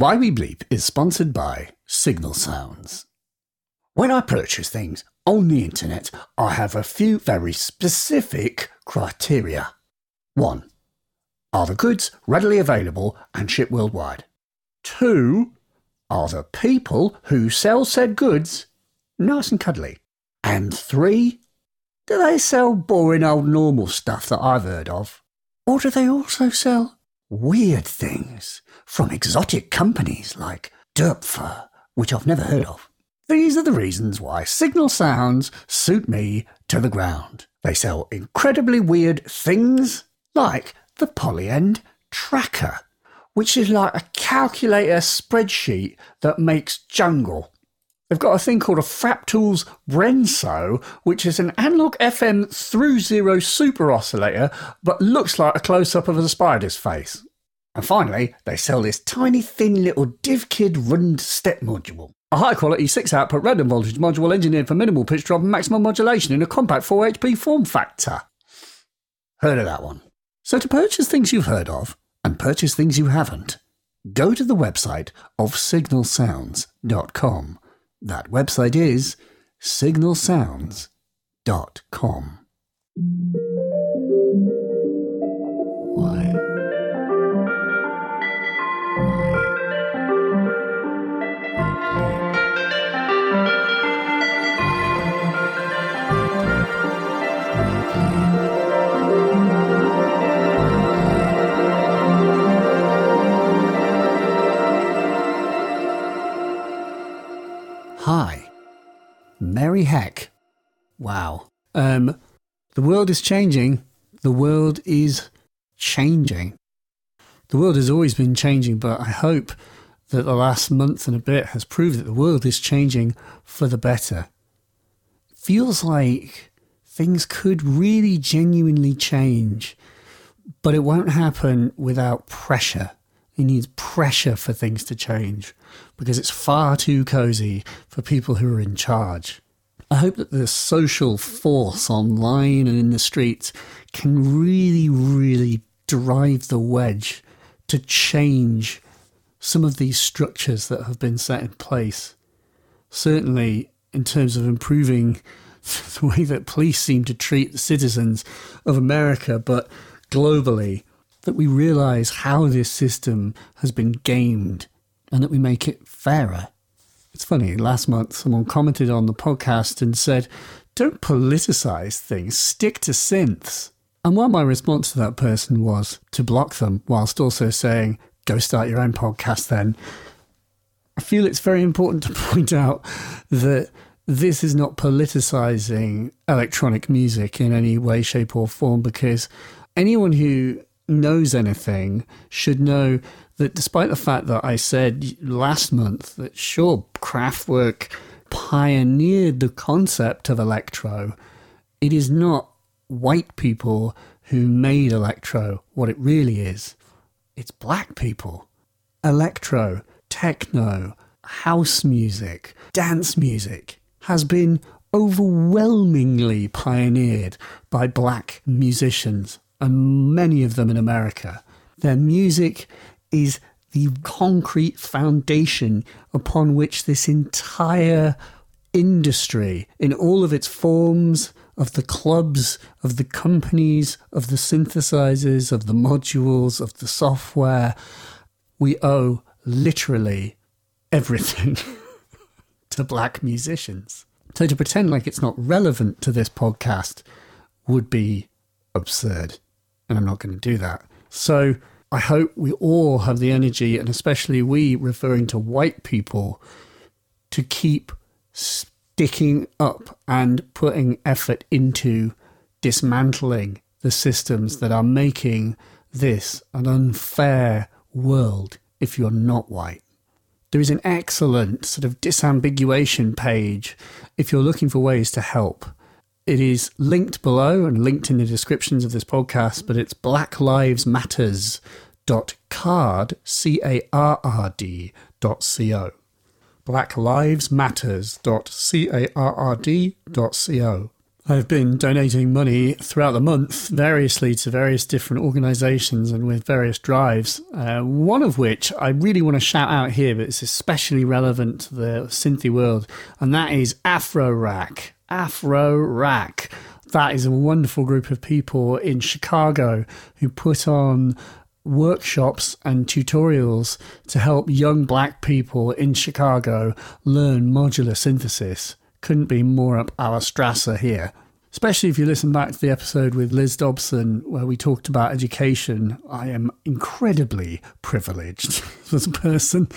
Why We Bleep is sponsored by Signal Sounds. When I purchase things on the internet, I have a few very specific criteria. 1. Are the goods readily available and shipped worldwide? 2. Are the people who sell said goods nice and cuddly? And 3. Do they sell boring old normal stuff that I've heard of? Or do they also sell weird things from exotic companies like Doepfer, which I've never heard of. These are the reasons why Signal Sounds suit me to the ground. They sell incredibly weird things like the Polyend Tracker, which is like a calculator spreadsheet that makes jungle. They've got a thing called a Fraptools Brenso, which is an analog FM through zero super oscillator, but looks like a close up of a spider's face. And finally, they sell this tiny thin little DivKid rund step module. A high quality 6 output random voltage module engineered for minimal pitch drop and maximum modulation in a compact 4 HP form factor. Heard of that one? So, to purchase things you've heard of and purchase things you haven't, go to the website of signalsounds.com that website is signalsounds.com. Merry heck. Wow. Um, the world is changing. The world is changing. The world has always been changing, but I hope that the last month and a bit has proved that the world is changing for the better. Feels like things could really genuinely change, but it won't happen without pressure. It needs pressure for things to change because it's far too cozy for people who are in charge. I hope that the social force online and in the streets can really, really drive the wedge to change some of these structures that have been set in place. Certainly, in terms of improving the way that police seem to treat the citizens of America, but globally, that we realize how this system has been gamed and that we make it fairer. It's funny, last month someone commented on the podcast and said, Don't politicize things, stick to synths. And what my response to that person was to block them, whilst also saying, Go start your own podcast then. I feel it's very important to point out that this is not politicizing electronic music in any way, shape, or form because anyone who knows anything should know that despite the fact that I said last month that sure, Kraftwerk pioneered the concept of electro, it is not white people who made electro what it really is. It's black people. Electro, techno, house music, dance music has been overwhelmingly pioneered by black musicians and many of them in America. Their music is the concrete foundation upon which this entire industry, in all of its forms, of the clubs, of the companies, of the synthesizers, of the modules, of the software, we owe literally everything to black musicians. So to pretend like it's not relevant to this podcast would be absurd and I'm not going to do that. So I hope we all have the energy, and especially we, referring to white people, to keep sticking up and putting effort into dismantling the systems that are making this an unfair world if you're not white. There is an excellent sort of disambiguation page if you're looking for ways to help. It is linked below and linked in the descriptions of this podcast, but it's Black Lives C-A-R-R-D dot C-O. blacklivesmatters.carrd.co. I've been donating money throughout the month variously to various different organizations and with various drives. Uh, one of which I really want to shout out here, but it's especially relevant to the Synthy world, and that is Afro Rack. Afro Rack. That is a wonderful group of people in Chicago who put on workshops and tutorials to help young black people in Chicago learn modular synthesis couldn't be more up our Strasser here. Especially if you listen back to the episode with Liz Dobson, where we talked about education, I am incredibly privileged as a person.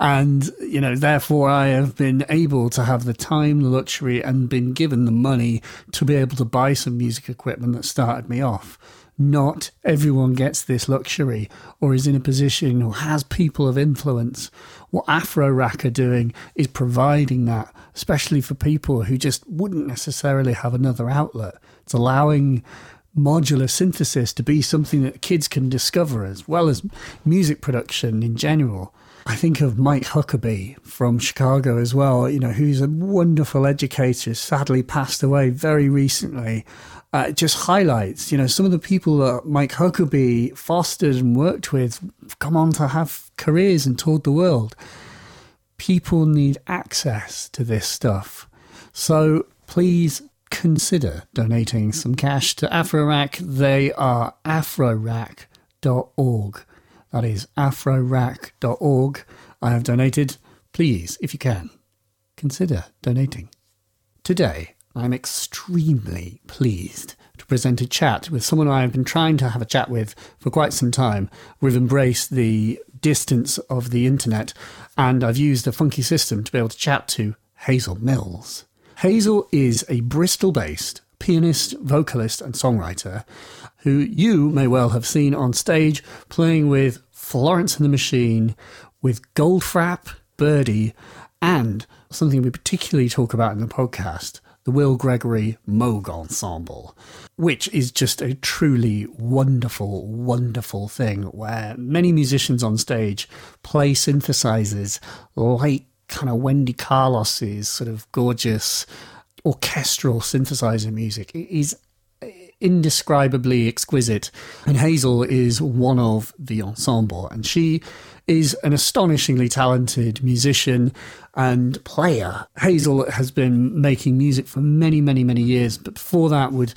And, you know, therefore I have been able to have the time, the luxury, and been given the money to be able to buy some music equipment that started me off. Not everyone gets this luxury or is in a position or has people of influence. What Afro Rack are doing is providing that, especially for people who just wouldn't necessarily have another outlet. It's allowing modular synthesis to be something that kids can discover as well as music production in general. I think of Mike Huckaby from Chicago as well, you know, who's a wonderful educator, sadly passed away very recently uh, just highlights, you know, some of the people that Mike Huckaby fostered and worked with come on to have careers and toured the world. People need access to this stuff. So please consider donating some cash to AfroRack. They are afrorack.org. That is afrorack.org. I have donated. Please, if you can, consider donating. Today, I'm extremely pleased to present a chat with someone I've been trying to have a chat with for quite some time. We've embraced the distance of the internet, and I've used a funky system to be able to chat to Hazel Mills. Hazel is a Bristol based pianist, vocalist, and songwriter who you may well have seen on stage playing with Florence and the Machine, with Goldfrapp, Birdy, and something we particularly talk about in the podcast the Will Gregory Moog Ensemble, which is just a truly wonderful, wonderful thing where many musicians on stage play synthesizers like kind of Wendy Carlos's sort of gorgeous orchestral synthesizer music. It is indescribably exquisite. And Hazel is one of the ensemble, and she is an astonishingly talented musician and player. Hazel has been making music for many, many, many years, but before that would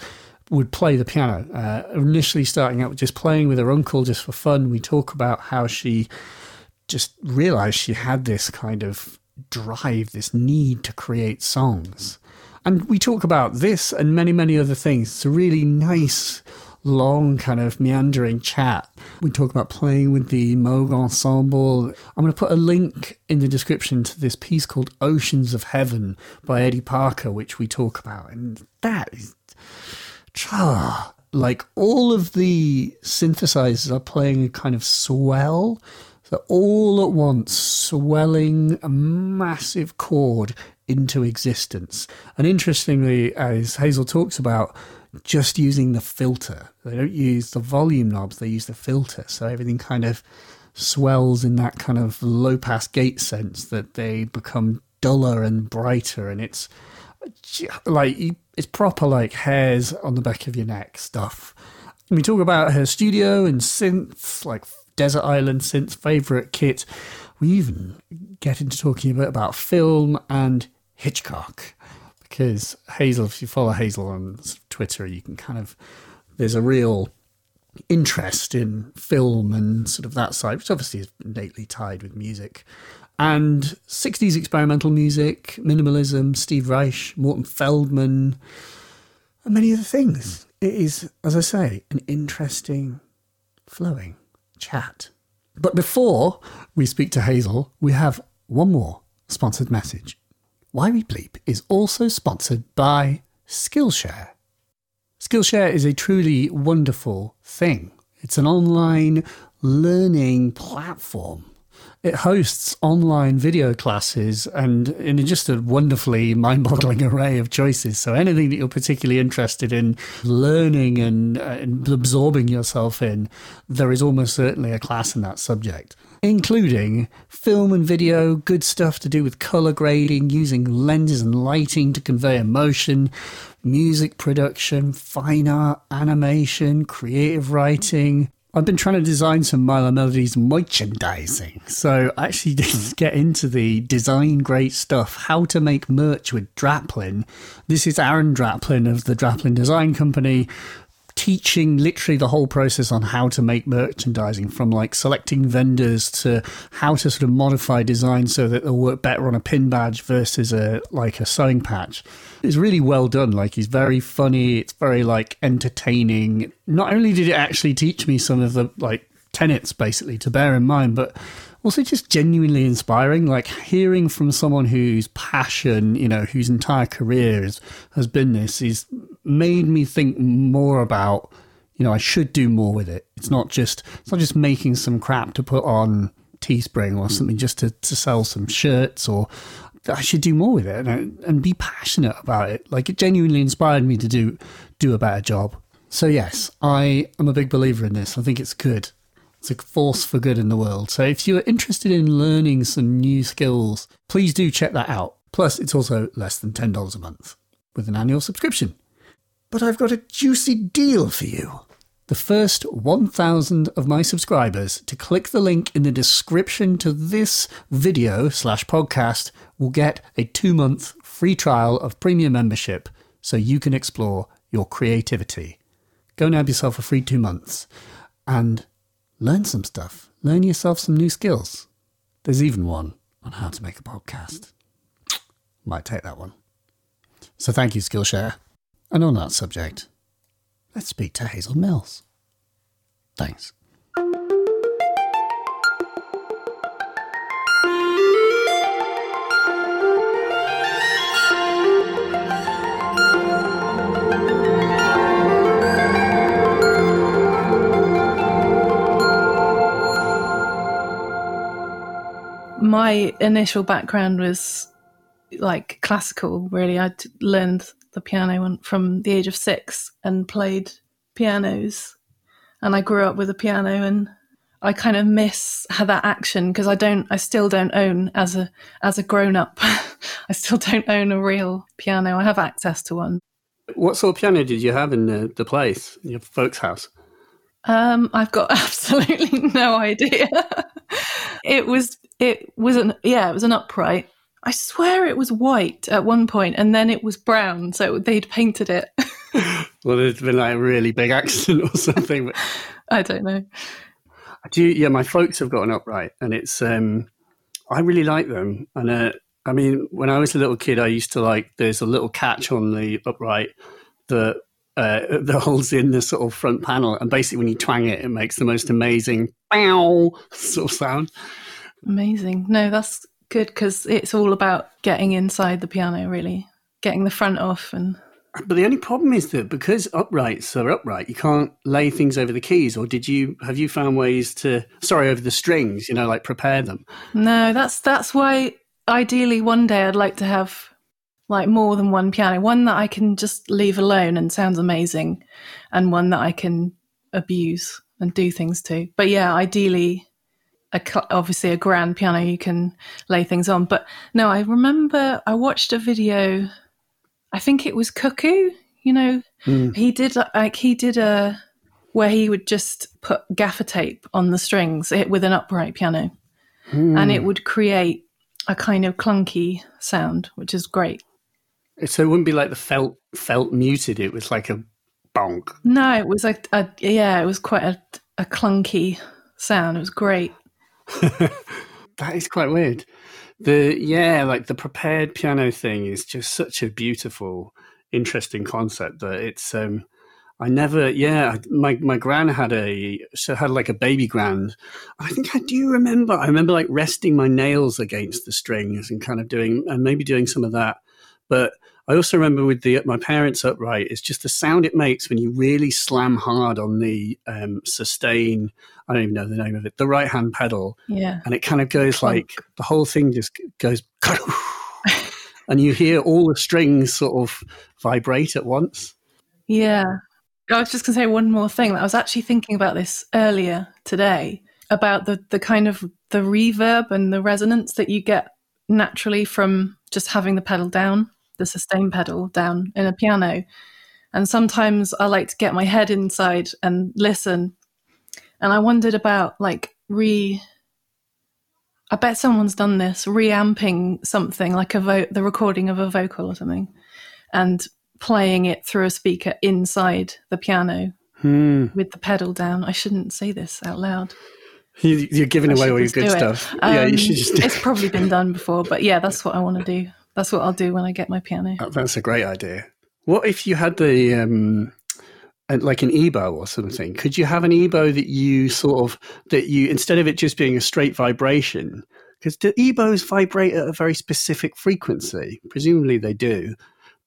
would play the piano. Uh, initially, starting out with just playing with her uncle just for fun. We talk about how she just realized she had this kind of drive, this need to create songs. And we talk about this and many, many other things. It's a really nice, long, kind of meandering chat. We talk about playing with the Moog Ensemble. I'm going to put a link in the description to this piece called Oceans of Heaven by Eddie Parker, which we talk about. And that is. Like all of the synthesizers are playing a kind of swell. So all at once, swelling a massive chord into existence. And interestingly, as Hazel talks about, just using the filter. They don't use the volume knobs, they use the filter. So everything kind of swells in that kind of low pass gate sense that they become duller and brighter. And it's like, it's proper like hairs on the back of your neck stuff. And we talk about her studio and synths, like Desert Island synth favorite kit. We even get into talking a bit about film and Hitchcock. Because Hazel, if you follow Hazel on Twitter, you can kind of, there's a real interest in film and sort of that side, which obviously is innately tied with music. And 60s experimental music, minimalism, Steve Reich, Morton Feldman, and many other things. Hmm. It is, as I say, an interesting, flowing chat. But before we speak to Hazel, we have one more sponsored message. Why We Bleep is also sponsored by Skillshare. Skillshare is a truly wonderful thing. It's an online learning platform. It hosts online video classes and in just a wonderfully mind boggling array of choices. So, anything that you're particularly interested in learning and, uh, and absorbing yourself in, there is almost certainly a class in that subject including film and video, good stuff to do with color grading, using lenses and lighting to convey emotion, music production, fine art, animation, creative writing. I've been trying to design some Mylar Melodies merchandising. So I actually did hmm. get into the design great stuff, how to make merch with Draplin. This is Aaron Draplin of the Draplin Design Company teaching literally the whole process on how to make merchandising from like selecting vendors to how to sort of modify design so that they'll work better on a pin badge versus a like a sewing patch. It's really well done. Like he's very funny. It's very like entertaining. Not only did it actually teach me some of the like tenets basically to bear in mind but also just genuinely inspiring. Like hearing from someone whose passion, you know, whose entire career is, has been this, is made me think more about, you know, I should do more with it. It's not just it's not just making some crap to put on Teespring or something just to, to sell some shirts or I should do more with it and, and be passionate about it. Like it genuinely inspired me to do do a better job. So yes, I am a big believer in this. I think it's good. It's a force for good in the world. So if you're interested in learning some new skills, please do check that out. Plus, it's also less than $10 a month with an annual subscription. But I've got a juicy deal for you. The first 1,000 of my subscribers to click the link in the description to this video slash podcast will get a two month free trial of premium membership so you can explore your creativity. Go nab yourself a free two months. And learn some stuff, learn yourself some new skills. There's even one on how to make a podcast. Might take that one. So thank you, Skillshare. And on that subject, let's speak to Hazel Mills. Thanks. my initial background was like classical, really. I learned the piano one from the age of six and played pianos. And I grew up with a piano and I kind of miss that action because I don't, I still don't own as a, as a grown up, I still don't own a real piano. I have access to one. What sort of piano did you have in the, the place, your folks' house? Um, I've got absolutely no idea. it was it was an yeah, it was an upright. I swear it was white at one point, and then it was brown. So they'd painted it. well, there's been like a really big accident or something. But... I don't know. Do you, yeah, my folks have got an upright, and it's um, I really like them. And uh, I mean, when I was a little kid, I used to like. There's a little catch on the upright that uh, that holds in the sort of front panel, and basically when you twang it, it makes the most amazing bow sort of sound. Amazing. No, that's good because it's all about getting inside the piano, really, getting the front off and. But the only problem is that because uprights are upright, you can't lay things over the keys. Or did you have you found ways to sorry over the strings? You know, like prepare them. No, that's that's why ideally one day I'd like to have like more than one piano, one that I can just leave alone and sounds amazing, and one that I can abuse and do things to. But yeah, ideally a, obviously a grand piano you can lay things on. But no, I remember I watched a video. I think it was Cuckoo. You know, mm. he did like he did a where he would just put gaffer tape on the strings with an upright piano, mm. and it would create a kind of clunky sound, which is great. So it wouldn't be like the felt felt muted. It was like a bonk. No, it was like a yeah, it was quite a, a clunky sound. It was great. that is quite weird. The yeah, like the prepared piano thing is just such a beautiful, interesting concept that it's um I never, yeah, my my gran had a so had like a baby grand. I think I do remember. I remember like resting my nails against the strings and kind of doing and maybe doing some of that. But I also remember with the my parents' upright, it's just the sound it makes when you really slam hard on the um, sustain. I don't even know the name of it, the right hand pedal. Yeah, and it kind of goes like the whole thing just goes, and you hear all the strings sort of vibrate at once. Yeah, I was just going to say one more thing. I was actually thinking about this earlier today about the the kind of the reverb and the resonance that you get naturally from just having the pedal down the sustain pedal down in a piano. And sometimes I like to get my head inside and listen. And I wondered about like re. I bet someone's done this, reamping something like a vo- the recording of a vocal or something, and playing it through a speaker inside the piano Hmm. with the pedal down. I shouldn't say this out loud. You, you're giving I away all your good stuff. yeah, you Um, should just do It's probably been done before, but yeah, that's what I want to do. That's what I'll do when I get my piano. Oh, That's a great idea. What if you had the um, like an ebow or something? Could you have an ebow that you sort of that you instead of it just being a straight vibration? Because do ebows vibrate at a very specific frequency? Presumably they do.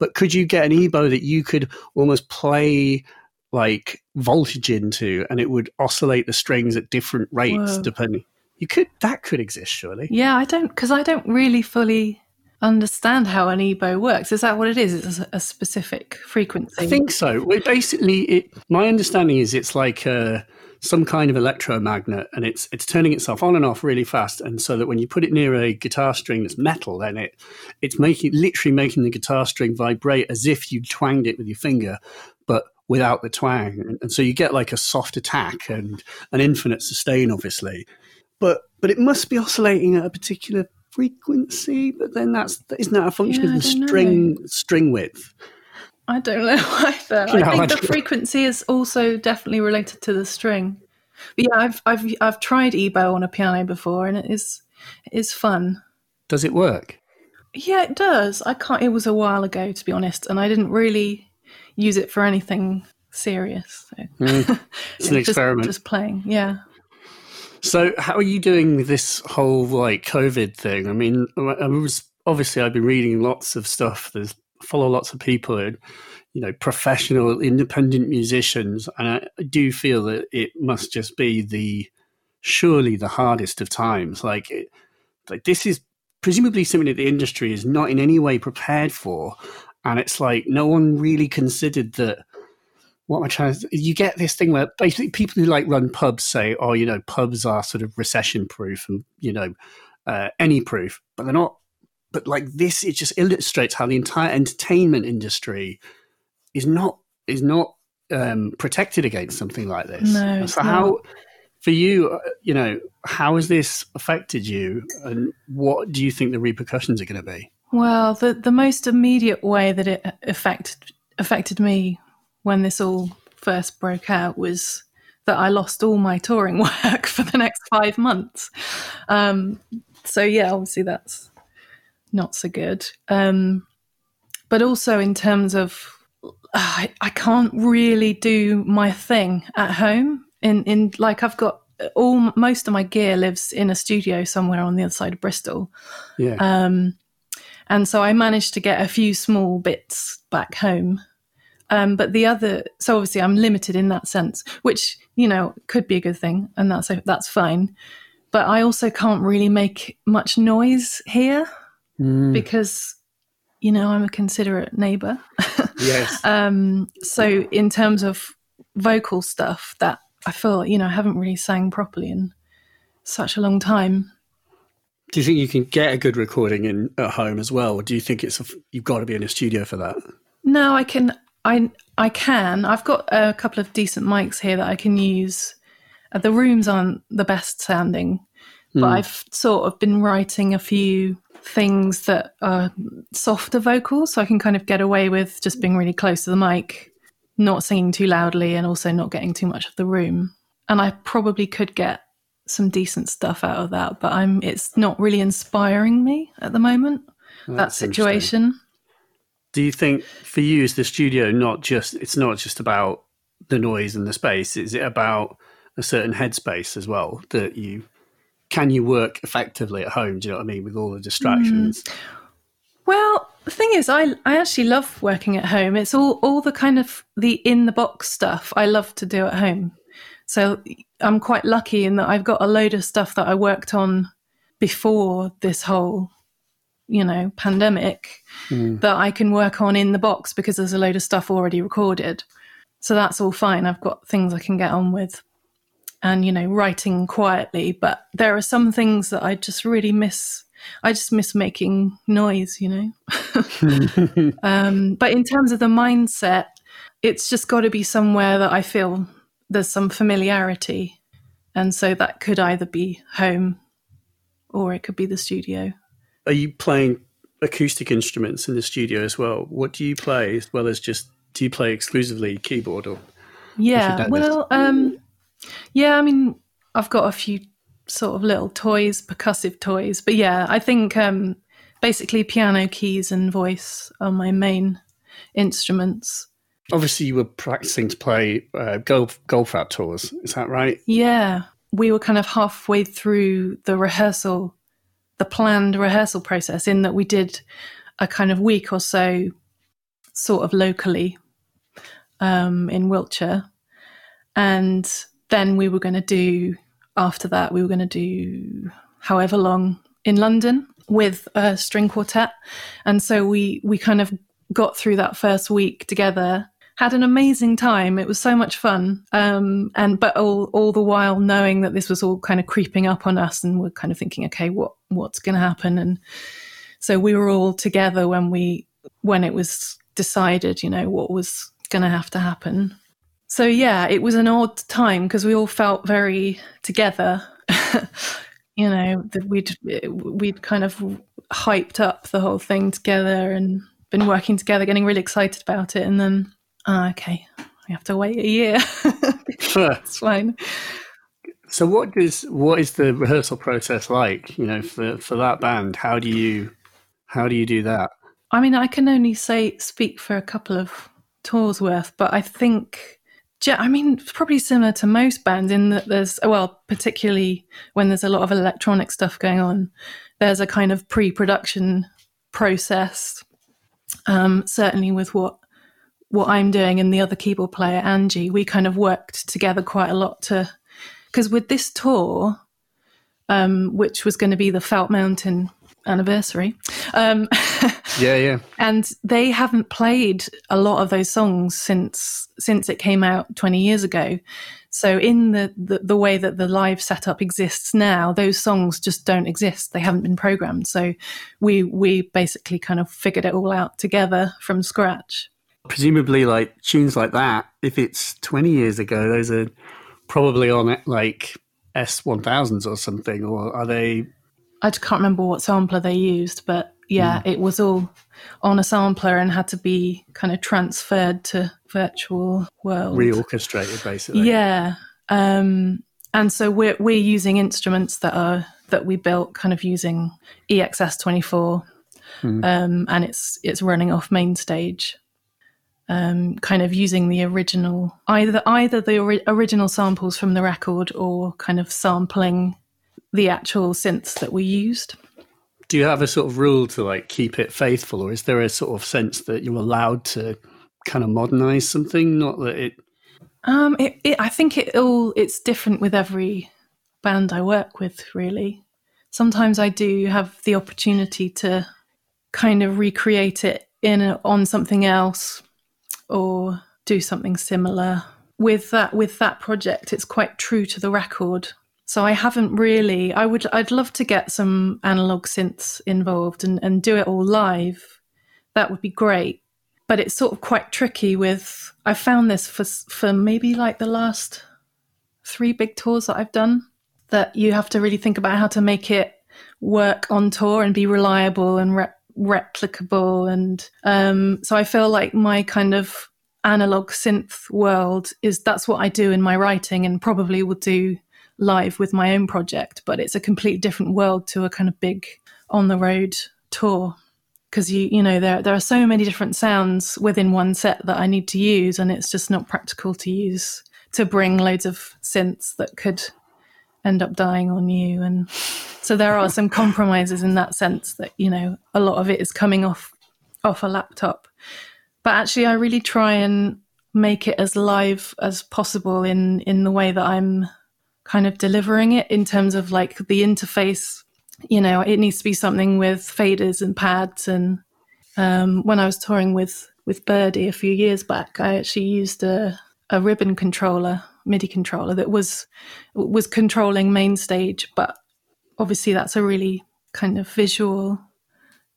But could you get an ebow that you could almost play like voltage into, and it would oscillate the strings at different rates Whoa. depending? You could that could exist surely. Yeah, I don't because I don't really fully understand how an ebow works. Is that what it is? It's a, specific frequency. I think so. Well, basically, it, my understanding is it's like uh, some kind of electromagnet, and it's it's turning itself on and off really fast, and so that when you put it near a guitar string that's metal, then it it's making literally making the guitar string vibrate as if you twanged it with your finger, but without the twang, and, and so you get like a soft attack and an infinite sustain, obviously, but but it must be oscillating at a particular frequency. But then that's isn't that a function Yeah, of the don't know. string string width? I don't know either. You know, I I think the don't- frequency is also definitely related to the string. But yeah, I've I've I've tried ebow on a piano before, and it is it is fun. Does it work? Yeah, it does. I can't. It was a while ago, to be honest, and I didn't really use it for anything serious. So. Mm. It's an Just- experiment. Just playing. Yeah. So, how are you doing this whole like COVID thing? I mean, I was obviously I've been reading lots of stuff. There's follow lots of people, you know, professional independent musicians, and I, I do feel that it must just be the surely the hardest of times. Like, it, like this is presumably something that the industry is not in any way prepared for, and it's like no one really considered that what am I trying to? You get this thing where basically people who like run pubs say, "Oh, you know, pubs are sort of recession proof and you know, uh, any proof," but they're not. But like this, it just illustrates how the entire entertainment industry is not is not um, protected against something like this. No, so how for you, uh, you know, how has this affected you, and what do you think the repercussions are going to be? Well, the the most immediate way that it affected affected me when this all first broke out was that I lost all my touring work for the next five months. Um, so yeah, obviously that's not so good. Um, but also in terms of I, I can't really do my thing at home. In in like I've got all most of my gear lives in a studio somewhere on the other side of Bristol. Yeah, Um, and so I managed to get a few small bits back home. Um, but the other, so obviously I'm limited in that sense, which you know could be a good thing, and that's that's fine. But I also can't really make much noise here Mm, because you know I'm a considerate neighbour. yes. um, so in terms of vocal stuff, that I feel you know I haven't really sang properly in such a long time. Do you think you can get a good recording in at home as well, or do you think it's a, you've got to be in a studio for that? No, I can. I I can. I've got a couple of decent mics here that I can use. Uh, the rooms aren't the best sounding, but Hmm. I've sort of been writing a few things that are softer vocals, so I can kind of get away with just being really close to the mic, not singing too loudly, and also not getting too much of the room. And I probably could get some decent stuff out of that, but I'm. It's not really inspiring me at the moment. that situation. Do you think for you is the studio not just it's not just about the noise and the space? Is it about a certain headspace as well that you can you work effectively at home? Do you know what I mean with all the distractions? Mm. Well, the thing is, I I actually love working at home. It's all all the kind of the in the box stuff I love to do at home. So I'm quite lucky in that I've got a load of stuff that I worked on before this whole, you know, pandemic Mm. that I can work on in the box because there's a load of stuff already recorded. So that's all fine. I've got things I can get on with and, you know, writing quietly. But there are some things that I just really miss. I just miss making noise, you know. um, but in terms of the mindset, it's just got to be somewhere that I feel there's some familiarity, and so that could either be home or it could be the studio. Are you playing acoustic instruments in the studio as well? What do you play as well as just do you play exclusively keyboard or? Yeah, well, um, yeah, I mean, I've got a few sort of little toys, percussive toys. But yeah, I think um, basically piano, keys, and voice are my main instruments. Obviously, you were practicing to play uh, golf Goldfrapp tours. Is that right? Yeah, we were kind of halfway through the rehearsal, the planned rehearsal process. In that we did a kind of week or so, sort of locally, um, in Wiltshire, and then we were going to do after that, we were going to do however long in London with a string quartet. And so we, we kind of got through that first week together had an amazing time. It was so much fun. Um, and but all all the while knowing that this was all kind of creeping up on us, and we're kind of thinking, okay, what what's going to happen? And so we were all together when we when it was decided, you know, what was going to have to happen so yeah, it was an odd time because we all felt very together. you know that we'd we'd kind of hyped up the whole thing together and been working together, getting really excited about it, and then oh, okay, we have to wait a year. It's fine. So what does what is the rehearsal process like? You know, for for that band, how do you how do you do that? I mean, I can only say speak for a couple of tours worth, but I think I mean, probably similar to most bands in that there's, well, particularly when there's a lot of electronic stuff going on, there's a kind of pre production process. Um, certainly with what what I'm doing and the other keyboard player, Angie, we kind of worked together quite a lot to, because with this tour, um, which was going to be the Felt Mountain anniversary. Um, yeah, yeah. And they haven't played a lot of those songs since since it came out 20 years ago. So in the, the, the way that the live setup exists now, those songs just don't exist. They haven't been programmed. So we we basically kind of figured it all out together from scratch. Presumably, like tunes like that, if it's 20 years ago, those are probably on like S1000s or something, or are they I can't remember what sampler they used, but yeah, mm. it was all on a sampler and had to be kind of transferred to virtual world. Reorchestrated, basically. Yeah. Um, and so we're we're using instruments that are that we built kind of using EXS twenty four, mm. um, and it's it's running off MainStage. Um, kind of using the original either either the ori- original samples from the record or kind of sampling the actual synths that we used. Do you have a sort of rule to like keep it faithful, or is there a sort of sense that you're allowed to kind of modernize something? Not that it. Um, it, it, I think it all it's different with every band I work with. Really, sometimes I do have the opportunity to kind of recreate it in a, on something else, or do something similar. With that, with that project, it's quite true to the record so I haven't really. I would. I'd love to get some analog synths involved and, and do it all live. That would be great. But it's sort of quite tricky. With I found this for for maybe like the last three big tours that I've done. That you have to really think about how to make it work on tour and be reliable and replicable. And um, so I feel like my kind of analog synth world is that's what I do in my writing and probably will do live with my own project, but it's a completely different world to a kind of big on the road tour because you you know there there are so many different sounds within one set that I need to use, and it's just not practical to use to bring loads of synths that could end up dying on you. And so there are some compromises in that sense that you know a lot of it is coming off off a laptop, but actually I really try and make it as live as possible in in the way that I'm kind of delivering it in terms of like the interface. You know, it needs to be something with faders and pads. And um, when I was touring with with Birdy a few years back, I actually used a, a ribbon controller, MIDI controller that was was controlling MainStage, but obviously that's a really kind of visual,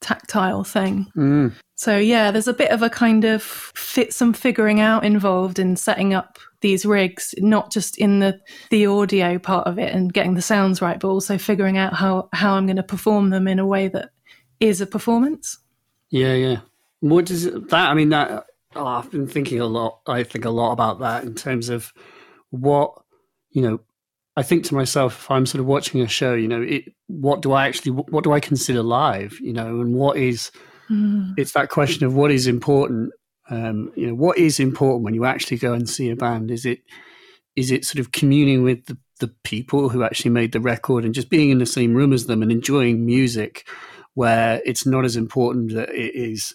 tactile thing. Mm. So yeah, there's a bit of a kind of fit some figuring out involved in setting up these rigs, not just in the the audio part of it and getting the sounds right, but also figuring out how how I'm going to perform them in a way that is a performance. Yeah, yeah. What does that? I mean, that oh, I've been thinking a lot. I think a lot about that in terms of what you know. I think to myself, if I'm sort of watching a show, you know, it, what do I actually, what do I consider live, you know, and what is, Mm. it's that question of what is important. Um, you know, what is important when you actually go and see a band? Is it, is it sort of communing with the, the people who actually made the record and just being in the same room as them and enjoying music, where it's not as important that it is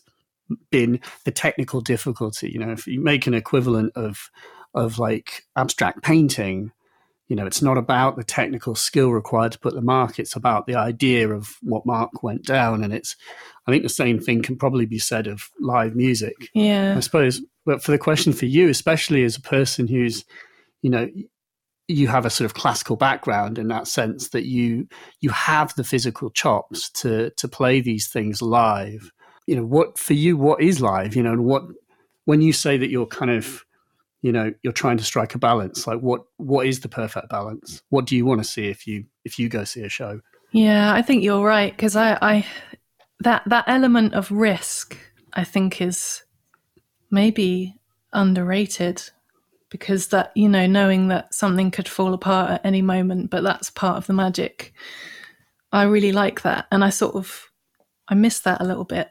been the technical difficulty. You know, if you make an equivalent of of like abstract painting, you know, it's not about the technical skill required to put the mark. It's about the idea of what mark went down, and it's. I think the same thing can probably be said of live music. Yeah. I suppose, but for the question for you, especially as a person who's, you know, you have a sort of classical background in that sense that you you have the physical chops to to play these things live. You know, what for you, what is live? You know, and what when you say that you're kind of, you know, you're trying to strike a balance. Like, what what is the perfect balance? What do you want to see if you if you go see a show? Yeah, I think you're right because I, I that that element of risk I think is maybe underrated because that you know knowing that something could fall apart at any moment, but that's part of the magic. I really like that, and I sort of I miss that a little bit.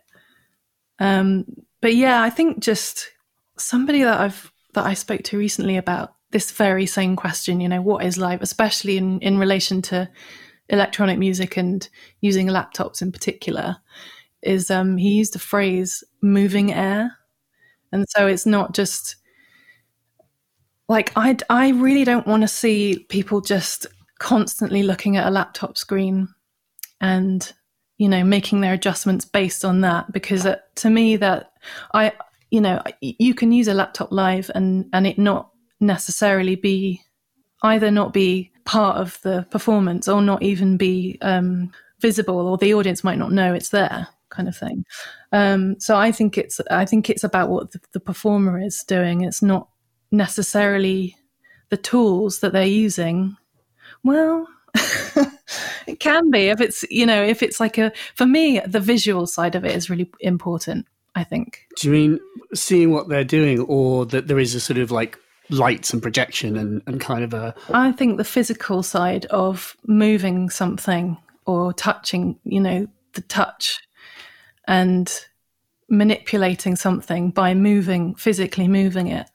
Um, but yeah, I think just somebody that I've that I spoke to recently about this very same question. You know, what is live, especially in in relation to electronic music and using laptops in particular is um, he used the phrase moving air and so it's not just like i i really don't want to see people just constantly looking at a laptop screen and you know making their adjustments based on that because uh, to me that i you know you can use a laptop live and and it not necessarily be either not be part of the performance or not even be um, visible or the audience might not know it's there kind of thing. Um, so i think it's i think it's about what the, the performer is doing. It's not necessarily the tools that they're using. Well it can be if it's you know if it's like a for me the visual side of it is really important i think Do you mean seeing what they're doing, or that there is a sort of like lights and projection and, and kind of a I think the physical side of moving something or touching, you know, the touch and manipulating something by moving, physically moving it.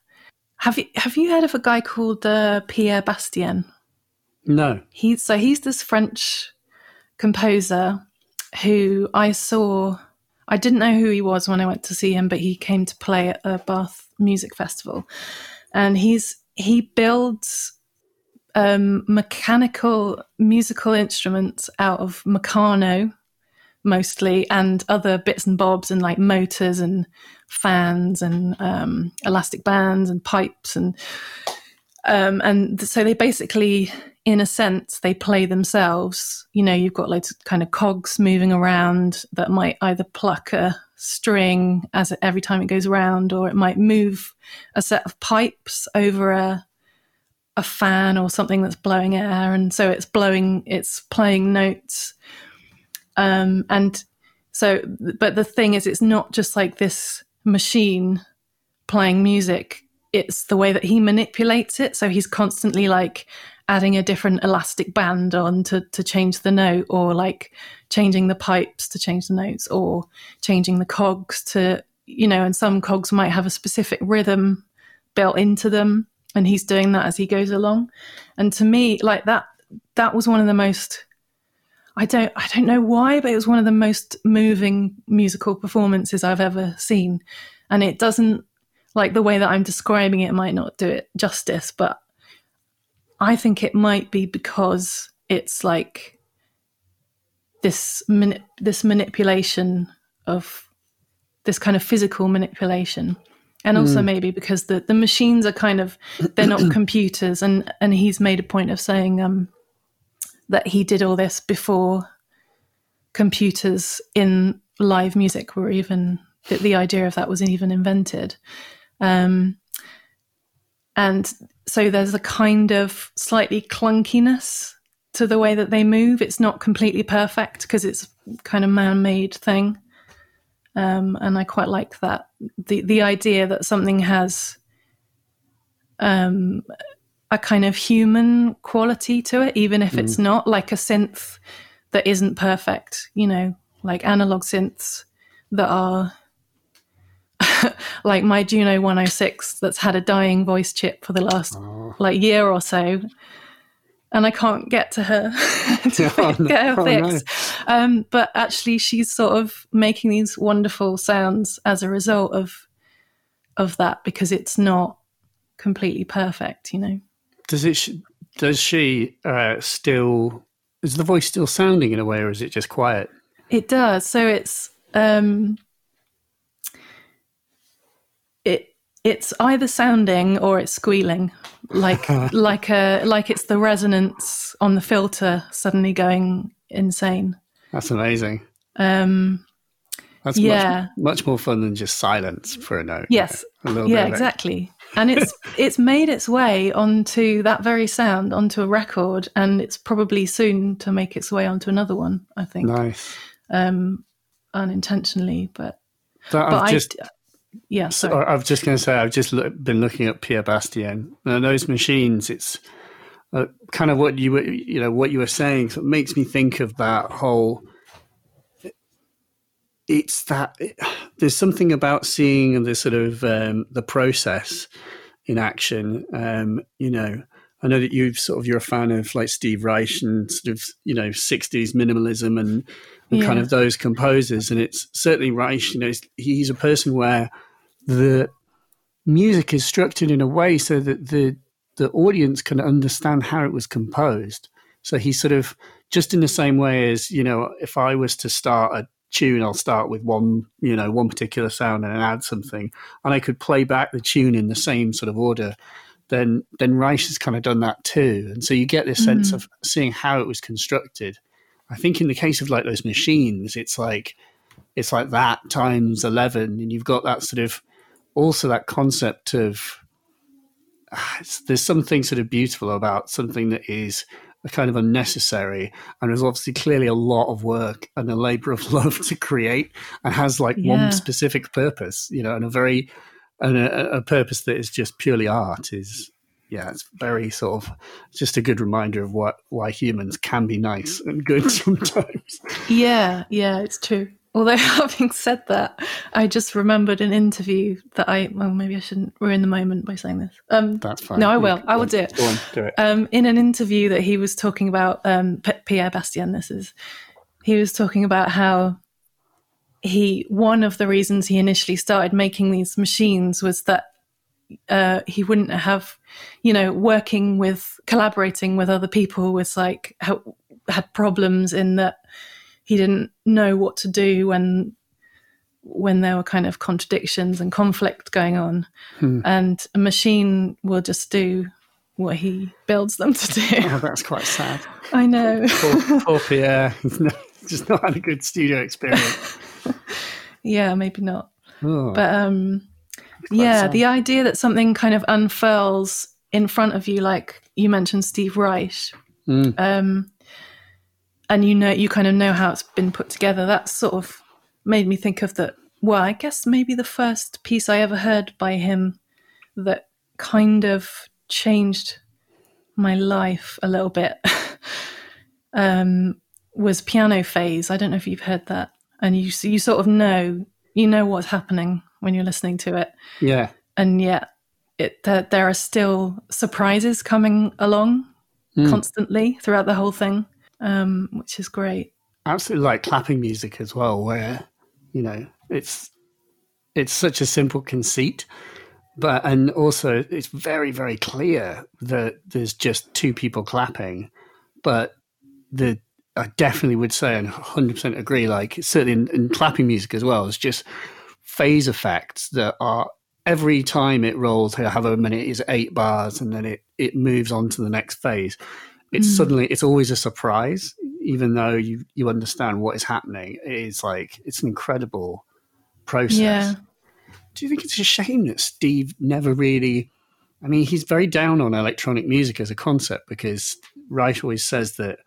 Have you have you heard of a guy called uh, Pierre Bastien? no. He's so he's this French composer who I saw. I didn't know who he was when I went to see him, but he came to play at a Bath Music Festival, and he's he builds um, mechanical musical instruments out of Meccano mostly, and other bits and bobs, and like motors and fans and um, elastic bands and pipes and um, and so they basically in a sense they play themselves. You know you've got loads of kind of cogs moving around that might either pluck a string as it, every time it goes around or it might move a set of pipes over a a fan or something that's blowing air and so it's blowing it's playing notes. Um and so but the thing is it's not just like this machine playing music. It's the way that he manipulates it. So he's constantly like adding a different elastic band on to, to change the note or like changing the pipes to change the notes or changing the cogs to you know and some cogs might have a specific rhythm built into them and he's doing that as he goes along. And to me like that that was one of the most i don't i don't know why but it was one of the most moving musical performances i've ever seen. And it doesn't like the way that i'm describing it might not do it justice but I think it might be because it's like this mani- this manipulation of this kind of physical manipulation, and also maybe because the the machines are kind of they're not computers, and and he's made a point of saying um that he did all this before computers in live music were even that the idea of that was even invented. Um, and so there's a kind of slightly clunkiness to the way that they move. It's not completely perfect because it's kind of man-made thing. Um, and I quite like that the the idea that something has um, a kind of human quality to it, even if mm. it's not like a synth that isn't perfect. You know, like analog synths that are like my Juno 106 that's had a dying voice chip for the last oh. like year or so. And I can't get to her to oh, get her oh, fixed. No. Um, but actually, she's sort of making these wonderful sounds as a result of of that because it's not completely perfect, you know. Does it? Does she uh, still? Is the voice still sounding in a way, or is it just quiet? It does. So it's um, it it's either sounding or it's squealing, like like a like it's the resonance on the filter suddenly going insane. That's amazing. Um, That's yeah. much, much more fun than just silence for a note. Yes. A yeah, exactly. and it's it's made its way onto that very sound onto a record, and it's probably soon to make its way onto another one. I think. Nice um, unintentionally, but, that but I've just, I, yeah. Sorry. I was just going to say I've just look, been looking at Pierre Bastien. and those machines. It's uh, kind of what you were, you know, what you were saying. So it makes me think of that whole. It's that it, there's something about seeing the sort of um, the process in action. Um, you know, I know that you've sort of you're a fan of like Steve Reich and sort of you know '60s minimalism and and yeah. kind of those composers. And it's certainly Reich, you know, he's a person where the music is structured in a way so that the the audience can understand how it was composed. So he's sort of just in the same way as you know, if I was to start a tune, I'll start with one, you know, one particular sound and then add something, and I could play back the tune in the same sort of order. Then, then Reich has kind of done that too, and so you get this sense mm. of seeing how it was constructed I think in the case of like those machines, it's like it's like that times eleven, and you've got that sort of also that concept of uh, there's something sort of beautiful about something that is a kind of unnecessary and there's obviously clearly a lot of work and a labor of love to create and has like yeah. one specific purpose you know and a very and a, a purpose that is just purely art is yeah, it's very sort of just a good reminder of what why humans can be nice and good sometimes. Yeah, yeah, it's true. Although having said that, I just remembered an interview that I well maybe I shouldn't ruin the moment by saying this. Um, That's fine. No, I will. I will do it. Go on, do it. Um, in an interview that he was talking about um, Pierre Bastien, this is he was talking about how he one of the reasons he initially started making these machines was that uh, he wouldn't have, you know, working with, collaborating with other people was like had problems in that he didn't know what to do when when there were kind of contradictions and conflict going on, hmm. and a machine will just do what he builds them to do. Oh, that's quite sad. I know. poor, poor Pierre, just not had a good studio experience. yeah, maybe not. Oh. But um, yeah, the idea that something kind of unfurls in front of you, like you mentioned Steve Reich, mm. um, and you know, you kind of know how it's been put together. That sort of made me think of that. Well, I guess maybe the first piece I ever heard by him that kind of changed my life a little bit um, was Piano Phase. I don't know if you've heard that, and you you sort of know you know what's happening when you're listening to it. Yeah. And yet it there, there are still surprises coming along mm. constantly throughout the whole thing, um, which is great. Absolutely like clapping music as well, where, you know, it's it's such a simple conceit. But and also it's very, very clear that there's just two people clapping. But the I definitely would say and 100% agree, like certainly in, in clapping music as well, it's just phase effects that are every time it rolls, however many it is, eight bars, and then it, it moves on to the next phase. It's mm. suddenly, it's always a surprise. even though you you understand what is happening, it is like it's an incredible process. Yeah. Do you think it's a shame that Steve never really? I mean, he's very down on electronic music as a concept because Reich always says that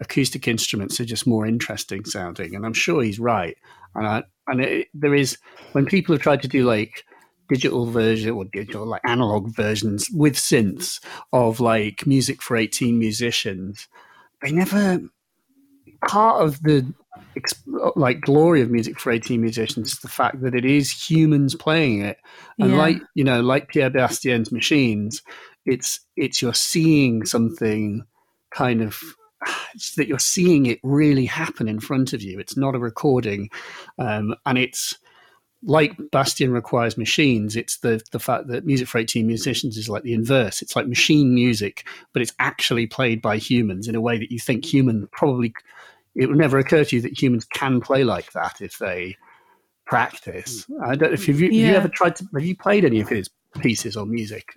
acoustic instruments are just more interesting sounding, and I'm sure he's right. And I, and it, there is when people have tried to do like digital version or digital like analog versions with synths of like music for 18 musicians they never part of the like glory of music for 18 musicians is the fact that it is humans playing it and Yeah. like you know like pierre bastien's machines it's it's you're seeing something kind of it's that you're seeing it really happen in front of you it's not a recording um, and it's like Bastien requires machines, it's the the fact that music for 18 musicians is like the inverse. It's like machine music, but it's actually played by humans in a way that you think human probably it would never occur to you that humans can play like that if they practice. I don't know if you've you, have you ever tried to have you played any of his pieces or music?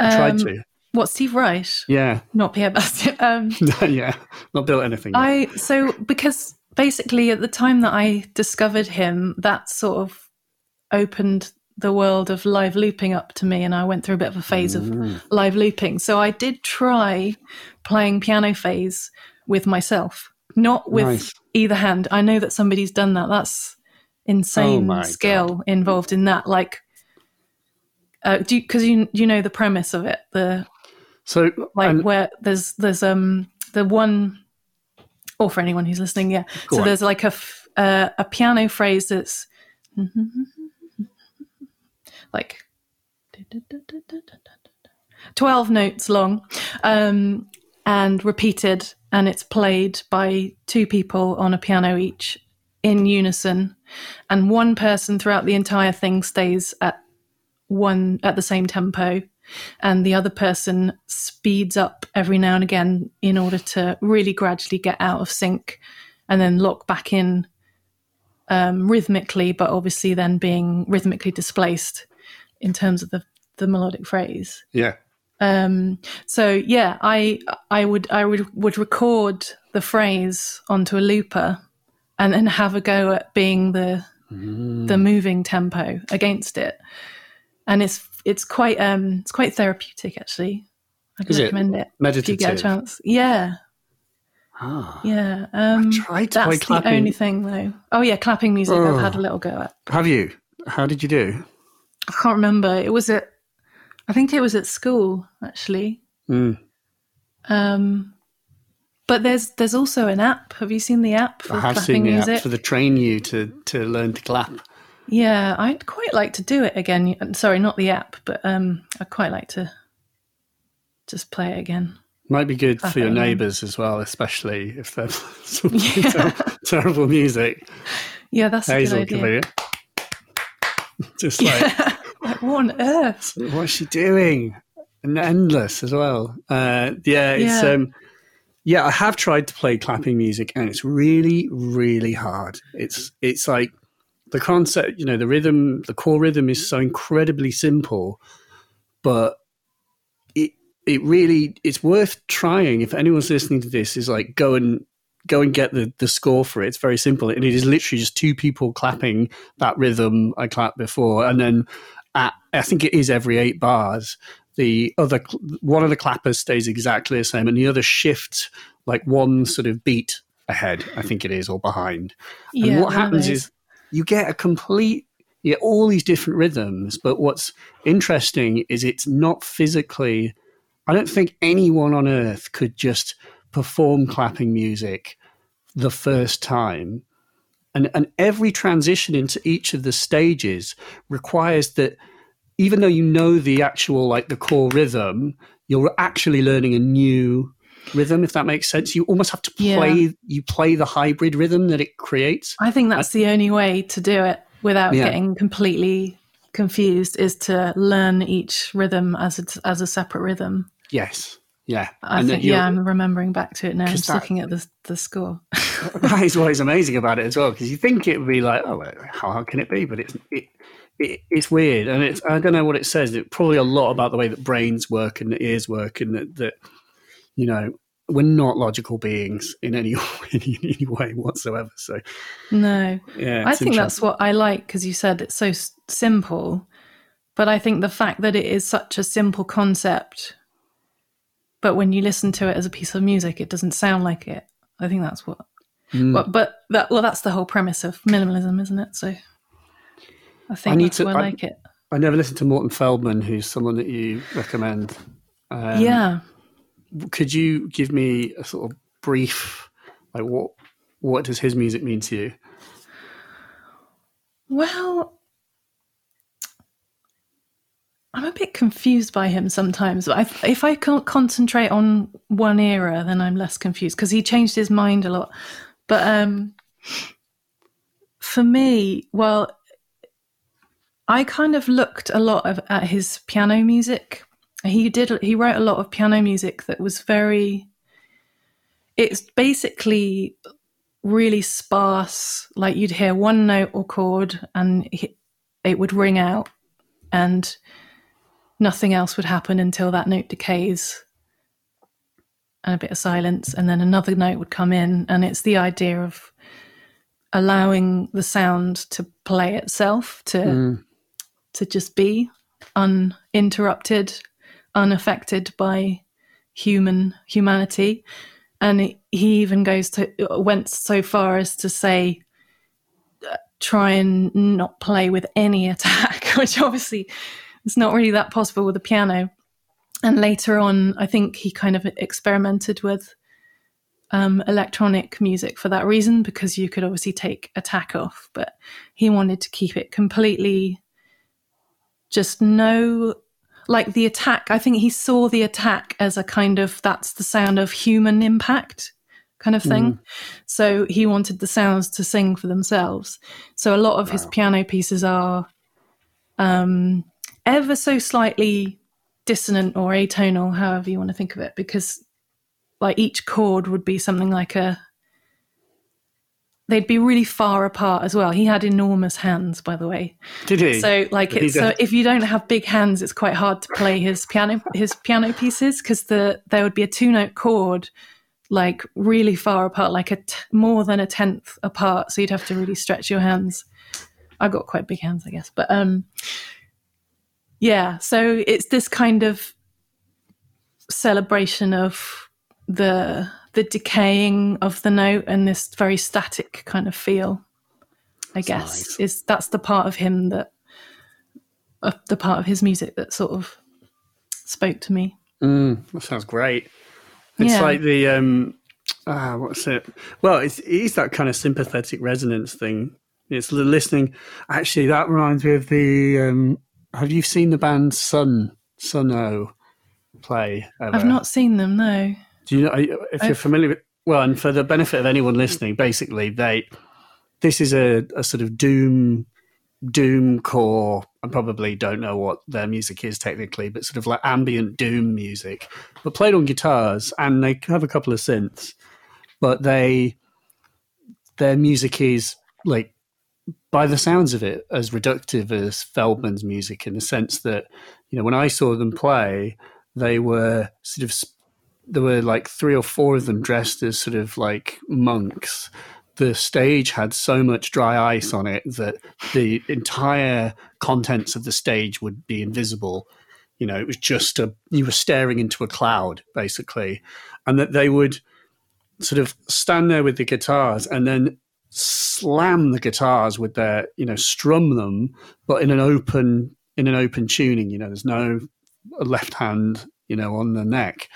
I tried Um, to. What Steve Reich? Yeah. Not Pierre Bastien. Um, yeah. Not built anything. yet. I so because basically at the time that I discovered him, that sort of opened the world of live looping up to me, and I went through a bit of a phase of live looping. So I did try playing piano phase with myself, not with Nice. either hand. I know that somebody's done that. That's insane Oh skill involved in that. Like, uh, do because you you know the premise of it, the so like where there's there's um the one or for anyone who's listening yeah Go so on. there's like a f- uh, a piano phrase that's like 12 notes long um and repeated and it's played by two people on a piano each in unison and one person throughout the entire thing stays at one at the same tempo and the other person speeds up every now and again in order to really gradually get out of sync and then lock back in um, rhythmically, but obviously then being rhythmically displaced in terms of the, the melodic phrase. yeah. Um, so yeah, I I would I would would record the phrase onto a looper and then have a go at being the the moving tempo against it, and it's it's quite um it's quite therapeutic actually. I'd Is it recommend it, if you get a chance. Yeah, Ah. yeah. Um, tried to play that's the only thing though. Oh yeah, clapping music. Oh. I've had a little go at. Have you? How did you do? I can't remember. It was at I think it was at school actually. Mm. Um, but there's there's also an app. Have you seen the app for I have clapping seen the music? app for the train you to to learn to clap. Yeah, I'd quite like to do it again. Sorry, not the app, but um, I'd quite like to just play it again. Might be good for your neighbours as well, especially if they're Yeah. ter- terrible music. Yeah, that's a good idea. just like like what on earth? what's she doing? And endless as well. Uh, yeah, it's Yeah. um, yeah. I have tried to play clapping music, and it's really, really hard. It's it's like the concept, you know, the rhythm, the core rhythm is so incredibly simple, but it it really it's worth trying. If anyone's listening to this, is like go and go and get the the score for it. It's very simple, and it is literally just two people clapping that rhythm I clapped before, and then at, I think it is every eight bars. The other one of the clappers stays exactly the same, and the other shifts like one sort of beat ahead. I think it is or behind. Yeah, and what happens is you get a complete you get all these different rhythms, but what's interesting is it's not physically. I don't think anyone on earth could just perform clapping music the first time. And, and every transition into each of the stages requires that even though you know the actual like the core rhythm, you're actually learning a new rhythm, if that makes sense. You almost have to Yeah. play you play the hybrid rhythm that it creates. I think that's the only way to do it without Yeah. getting completely confused is to learn each rhythm as a, as a separate rhythm. Yes. Yeah. I And think yeah, I'm remembering back to it now. Just that- looking at the the score. that is what is amazing about it as well because you think it would be like oh well, how hard can it be but it's it, it it's weird and it's i don't know what it says it's probably a lot about the way that brains work and the ears work and that, that you know we're not logical beings in any in any way whatsoever. So no, yeah, I think that's what I like because you said it's so s- simple, but I think the fact that it is such a simple concept, but when you listen to it as a piece of music, it doesn't sound like it. I think that's what. Mm. But, but that well, that's the whole premise of minimalism, isn't it? So I think I need that's to- I I- like it. I never listened to Morton Feldman, who's someone that you recommend. Um, yeah. Could you give me a sort of brief, like what what does his music mean to you? Well, I'm a bit confused by him sometimes. I, if I can't concentrate on one era, then I'm less confused because he changed his mind a lot. But um, for me, well, I kind of looked a lot of, at his piano music. He did. He wrote a lot of piano music that was very. It's basically really sparse. Like you'd hear one note or chord, and it would ring out, and nothing else would happen until that note decays, and a bit of silence, and then another note would come in, and it's the idea of allowing the sound to play itself to Mm. to just be uninterrupted, unaffected by human humanity. And he even goes to went so far as to say, uh, try and not play with any attack, which obviously is not really that possible with a piano. And later on, I think he kind of experimented with um, electronic music for that reason, because you could obviously take attack off, but he wanted to keep it completely just no like the attack i think he saw the attack as a kind of that's the sound of human impact kind of thing. So he wanted the sounds to sing for themselves. So a lot of his piano pieces are um ever so slightly dissonant or atonal however you want to think of it because like each chord would be something like a they'd be really far apart as well he had enormous hands by the way Did he? so like it's so if you don't have big hands, it's quite hard to play his piano his piano pieces because the there would be a two note chord like really far apart, like a t- more than a tenth apart. So you'd have to really stretch your hands. I got quite big hands, I guess, but um, yeah. So it's this kind of celebration of the the decaying of the note and this very static kind of feel. I guess nice. is that's the part of him that uh, the part of his music that sort of spoke to me. Mm, that sounds great. It's Yeah. like the um, ah, what's it? Well, it's it is that kind of sympathetic resonance thing. It's the listening. Actually, that reminds me of the. Um, have you seen the band Sun Sunn O))) play? Ever? I've not seen them, no. Do you know if you're familiar with? Well, and for the benefit of anyone listening, basically, they this is a, a sort of doom doom core. I probably don't know what their music is technically, but sort of like ambient doom music, but played on guitars, and they have a couple of synths, but they their music is like by the sounds of it as reductive as Feldman's music in the sense that you know when I saw them play, they were sort of there were like three or four of them dressed as sort of like monks. The stage had so much dry ice on it that the entire contents of the stage would be invisible. You know, it was just a you were staring into a cloud basically, and that they would sort of stand there with the guitars and then slam the guitars with their you know strum them but in an open in an open tuning you know there's no left hand you know on the neck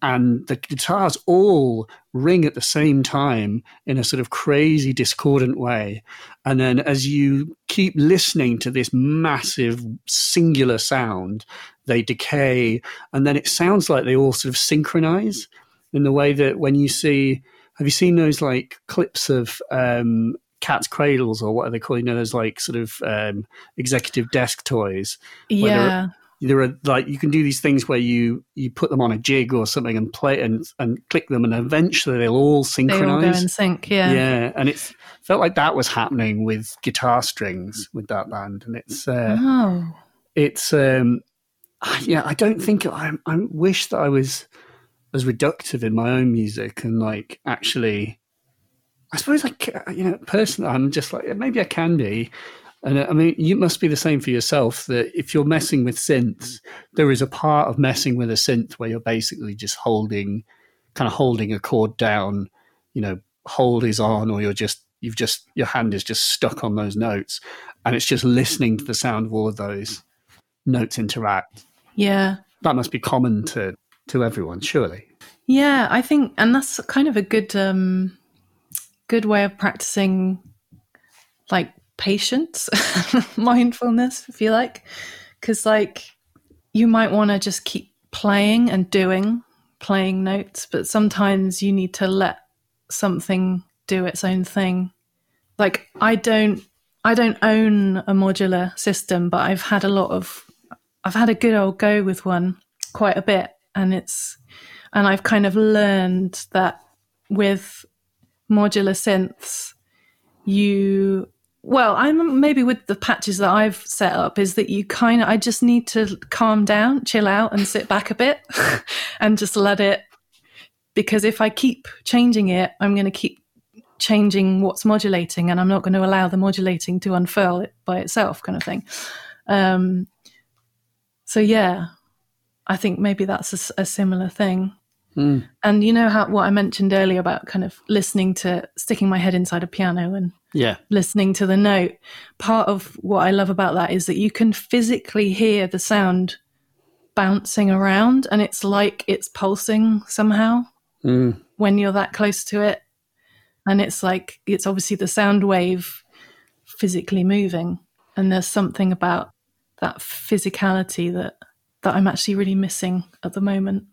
and the guitars all ring at the same time in a sort of crazy discordant way. And then as you keep listening to this massive singular sound they decay. And then it sounds like they all sort of synchronize in the way that when you see have you seen those like clips of um cat's cradles or what are they called you know those like sort of um executive desk toys? Yeah. There are like you can do these things where you you put them on a jig or something and play and and click them and eventually they'll all synchronize. They all go in sync, yeah. yeah and it's felt like that was happening with guitar strings with that band and it's uh, Oh. it's um yeah i don't think i i wish that i was as reductive in my own music and like actually I suppose like you know personally I'm just like maybe I can be and I mean you must be the same for yourself that if you're messing with synths there is a part of messing with a synth where you're basically just holding kind of holding a chord down you know hold is on or you're just you've just your hand is just stuck on those notes and it's just listening to the sound of all of those notes interact yeah that must be common to to everyone, surely. Yeah, I think, and that's kind of a good, um, good way of practicing, like patience, mindfulness, if you like, because like you might want to just keep playing and doing, playing notes, but sometimes you need to let something do its own thing. Like I don't, I don't own a modular system, but I've had a lot of, I've had a good old go with one quite a bit and it's and I've kind of learned that with modular synths, you well, I'm maybe with the patches that I've set up is that you kind of I just need to calm down, chill out, and sit back a bit, and just let it. Because if I keep changing it, I'm going to keep changing what's modulating, and I'm not going to allow the modulating to unfurl it by itself, kind of thing. Um, so yeah, I think maybe that's a, a similar thing. Mm. And you know how what I mentioned earlier about kind of listening to sticking my head inside a piano and yeah, listening to the note. Part of what I love about that is that you can physically hear the sound bouncing around, and it's like it's pulsing somehow mm. when you're that close to it. And it's like it's obviously the sound wave physically moving, and there's something about that physicality that that I'm actually really missing at the moment.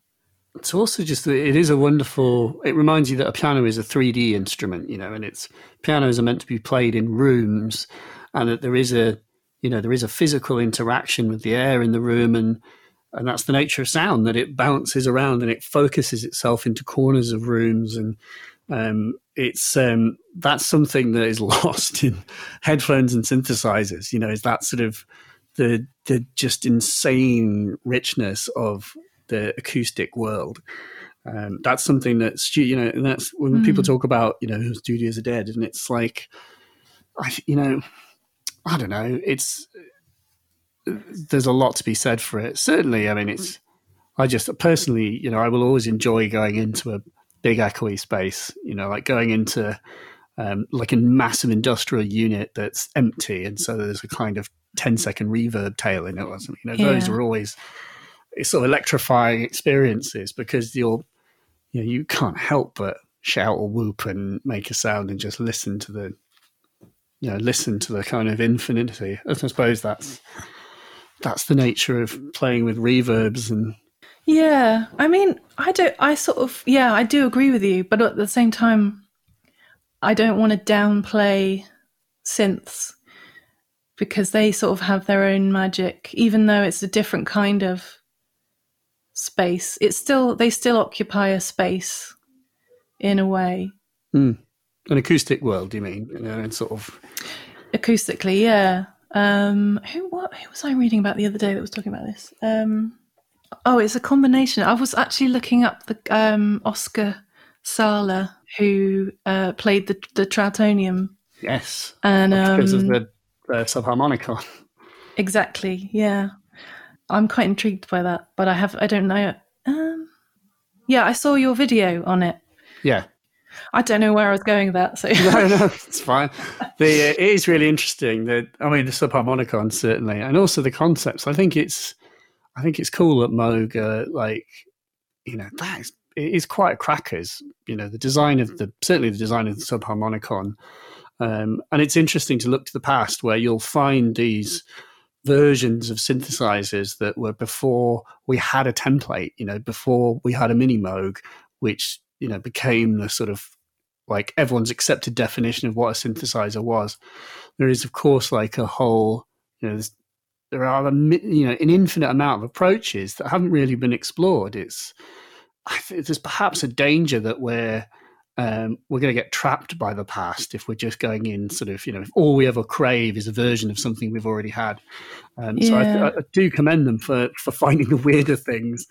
It's also just that it is a wonderful. It reminds you that a piano is a 3D instrument, you know, and it's pianos are meant to be played in rooms, and that there is a you know there is a physical interaction with the air in the room, and and that's the nature of sound that it bounces around and it focuses itself into corners of rooms and um, it's um, that's something that is lost in headphones and synthesizers. You know, is that sort of the the just insane richness of the acoustic world. Um, that's something that's you know, and that's when mm. people talk about you know studios are dead, and it's like, I, you know, I don't know. It's there's a lot to be said for it. Certainly, I mean, it's. I just personally, you know, I will always enjoy going into a big echoey space. You know, like going into um, like a massive industrial unit that's empty, and so there's a kind of 10 second reverb tail in it or something. You know, yeah. those are always sort of electrifying experiences because you're, you know, you can't help but shout or whoop and make a sound and just listen to the, you know, listen to the kind of infinity. I suppose that's, that's the nature of playing with reverbs and yeah i mean i don't i sort of yeah i do agree with you but at the same time i don't want to downplay synths because they sort of have their own magic, even though it's a different kind of space. It's still they still occupy a space in a way. Mm. An acoustic world, do you mean? You know, sort of acoustically, yeah. Um, who what who was I reading about the other day that was talking about this? Um, oh, it's a combination. I was actually looking up the um, Oskar Sala, who uh, played the the Trautonium. Yes, and because of um, the uh, subharmonicon. Exactly. Yeah, I'm quite intrigued by that, but I have I don't know. Um, yeah, I saw your video on it. Yeah. I don't know where I was going with that. So no, no, it's fine. The uh, it is really interesting. That I mean, the subharmonicon certainly, and also the concepts. I think it's, I think it's cool that Moog, uh, like, you know, that is it is quite crackers. You know, the design of the certainly the design of the subharmonicon um, and it's interesting to look to the past where you'll find these versions of synthesizers that were before we had a template, you know, before we had a mini Moog, which, you know, became the sort of like everyone's accepted definition of what a synthesizer was. There is, of course, like a whole, you know, there are, you know, an infinite amount of approaches that haven't really been explored. It's, there's perhaps a danger that we're, um, we're going to get trapped by the past if we're just going in sort of you know if all we ever crave is a version of something we've already had. Um, so I, I, do commend them for for finding the weirder things.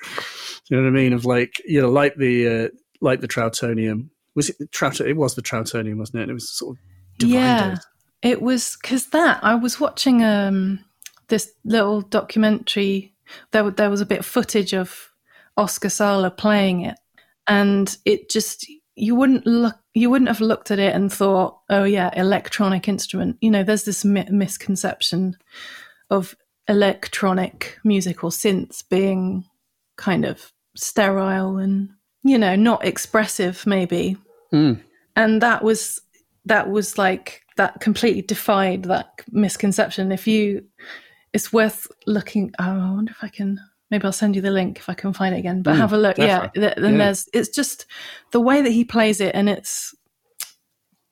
You know what i mean? Of like you know like the uh, like the trautonium. Was it the trout it was the trautonium wasn't it? And it was sort of yeah. It was because that i was watching um this little documentary. There, there was a bit of footage of Oskar Sala playing it and it just you wouldn't look you wouldn't have looked at it and thought oh yeah electronic instrument. You know there's this mi- misconception of electronic music or synths being kind of sterile and you know not expressive maybe. Mm. and that was that was like that completely defied that misconception. If you it's worth looking oh, i wonder if i can maybe I'll send you the link if I can find it again. But mm, have a look. Definitely. Yeah, then yeah. there's it's just the way that he plays it, and it's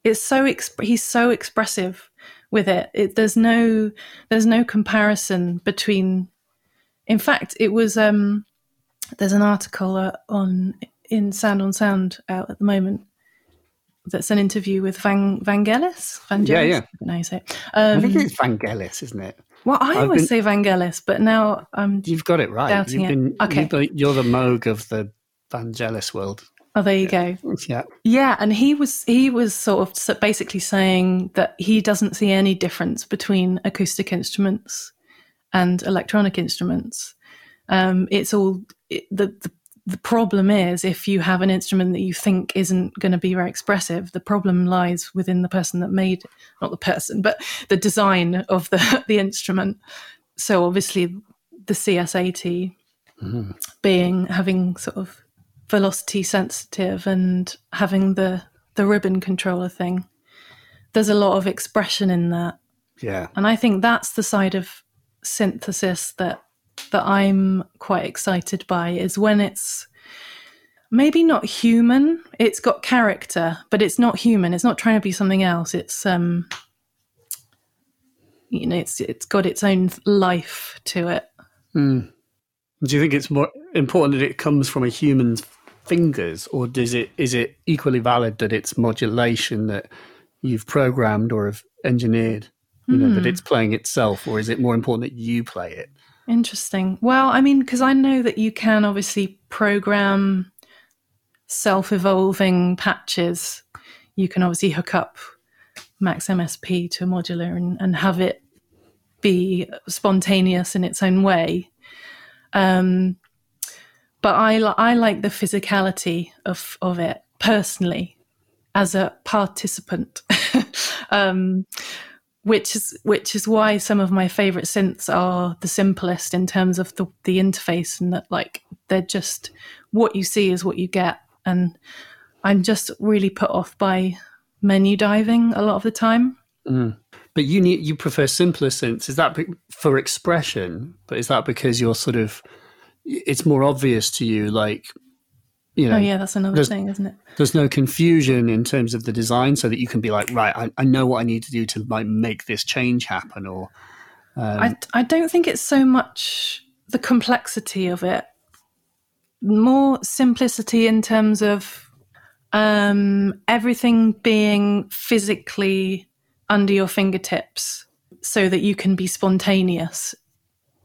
it's so exp- he's so expressive with it. it. There's no there's no comparison between. In fact, it was um there's an article uh, on in Sound on Sound out at the moment. That's an interview with Van Vangelis. Vangelis? Yeah, yeah. I don't know how you say it. Um, I think it's Vangelis, isn't it? Well, I I've always been, say Vangelis, but now I'm. You've got it right. You've been, it. Okay. You're the Moog of the Vangelis world. Oh, there you go. Yeah, yeah, and he was he was sort of basically saying that he doesn't see any difference between acoustic instruments and electronic instruments. Um, it's all it, the, the the problem is if you have an instrument that you think isn't going to be very expressive the problem lies within the person that made not the person but the design of the the instrument. So obviously the cs80 mm-hmm. being having sort of velocity sensitive and having the the ribbon controller thing there's a lot of expression in that. Yeah. And i think that's the side of synthesis that that I'm quite excited by is when it's maybe not human. It's got character, but it's not human. It's not trying to be something else. It's um you know, it's it's got its own life to it. Mm. Do you think it's more important that it comes from a human's fingers, or does it is it equally valid that it's modulation that you've programmed or have engineered? You know, mm. that hmm. it's playing itself, or is it more important that you play it? Interesting. Well, I mean, because I know that you can obviously program self evolving patches. You can obviously hook up Max MSP to a modular and, and have it be spontaneous in its own way. Um, but I, I like the physicality of, of it personally as a participant. um, which is which is why some of my favorite synths are the simplest in terms of the the interface and that like they're just what you see is what you get. And i'm just really put off by menu diving a lot of the time. Mm. but you need you prefer simpler synths. Is that for expression? But is that because you're sort of it's more obvious to you like you know, oh yeah, that's another thing, isn't it? There's no confusion in terms of the design, so that you can be like, right, I, I know what I need to do to like make this change happen. Or um, I I don't think it's so much the complexity of it, more simplicity in terms of um, everything being physically under your fingertips, so that you can be spontaneous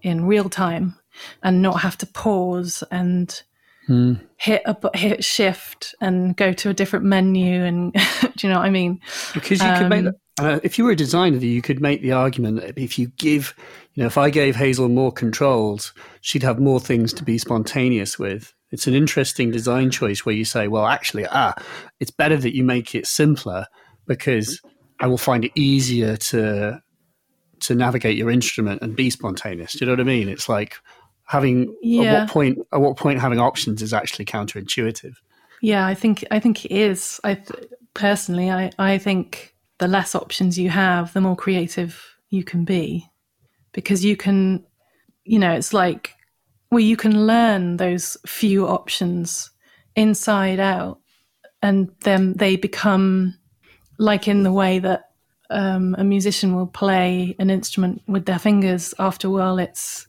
in real time and not have to pause and Mm. hit a hit shift and go to a different menu and do you know what I mean? Because you um, could make um, uh, if you were a designer, you could make the argument that if you give, you know, if I gave Hazel more controls, she'd have more things to be spontaneous with. It's an interesting design choice where you say, well, actually, ah, it's better that you make it simpler because I will find it easier to to navigate your instrument and be spontaneous. Do you know what I mean? It's like having yeah. at what point at what point having options is actually counterintuitive. Yeah i think i think it is. I personally i i think the less options you have the more creative you can be. Because you can you know it's like well you can learn those few options inside out and then they become like in the way that um, a musician will play an instrument with their fingers after a while it's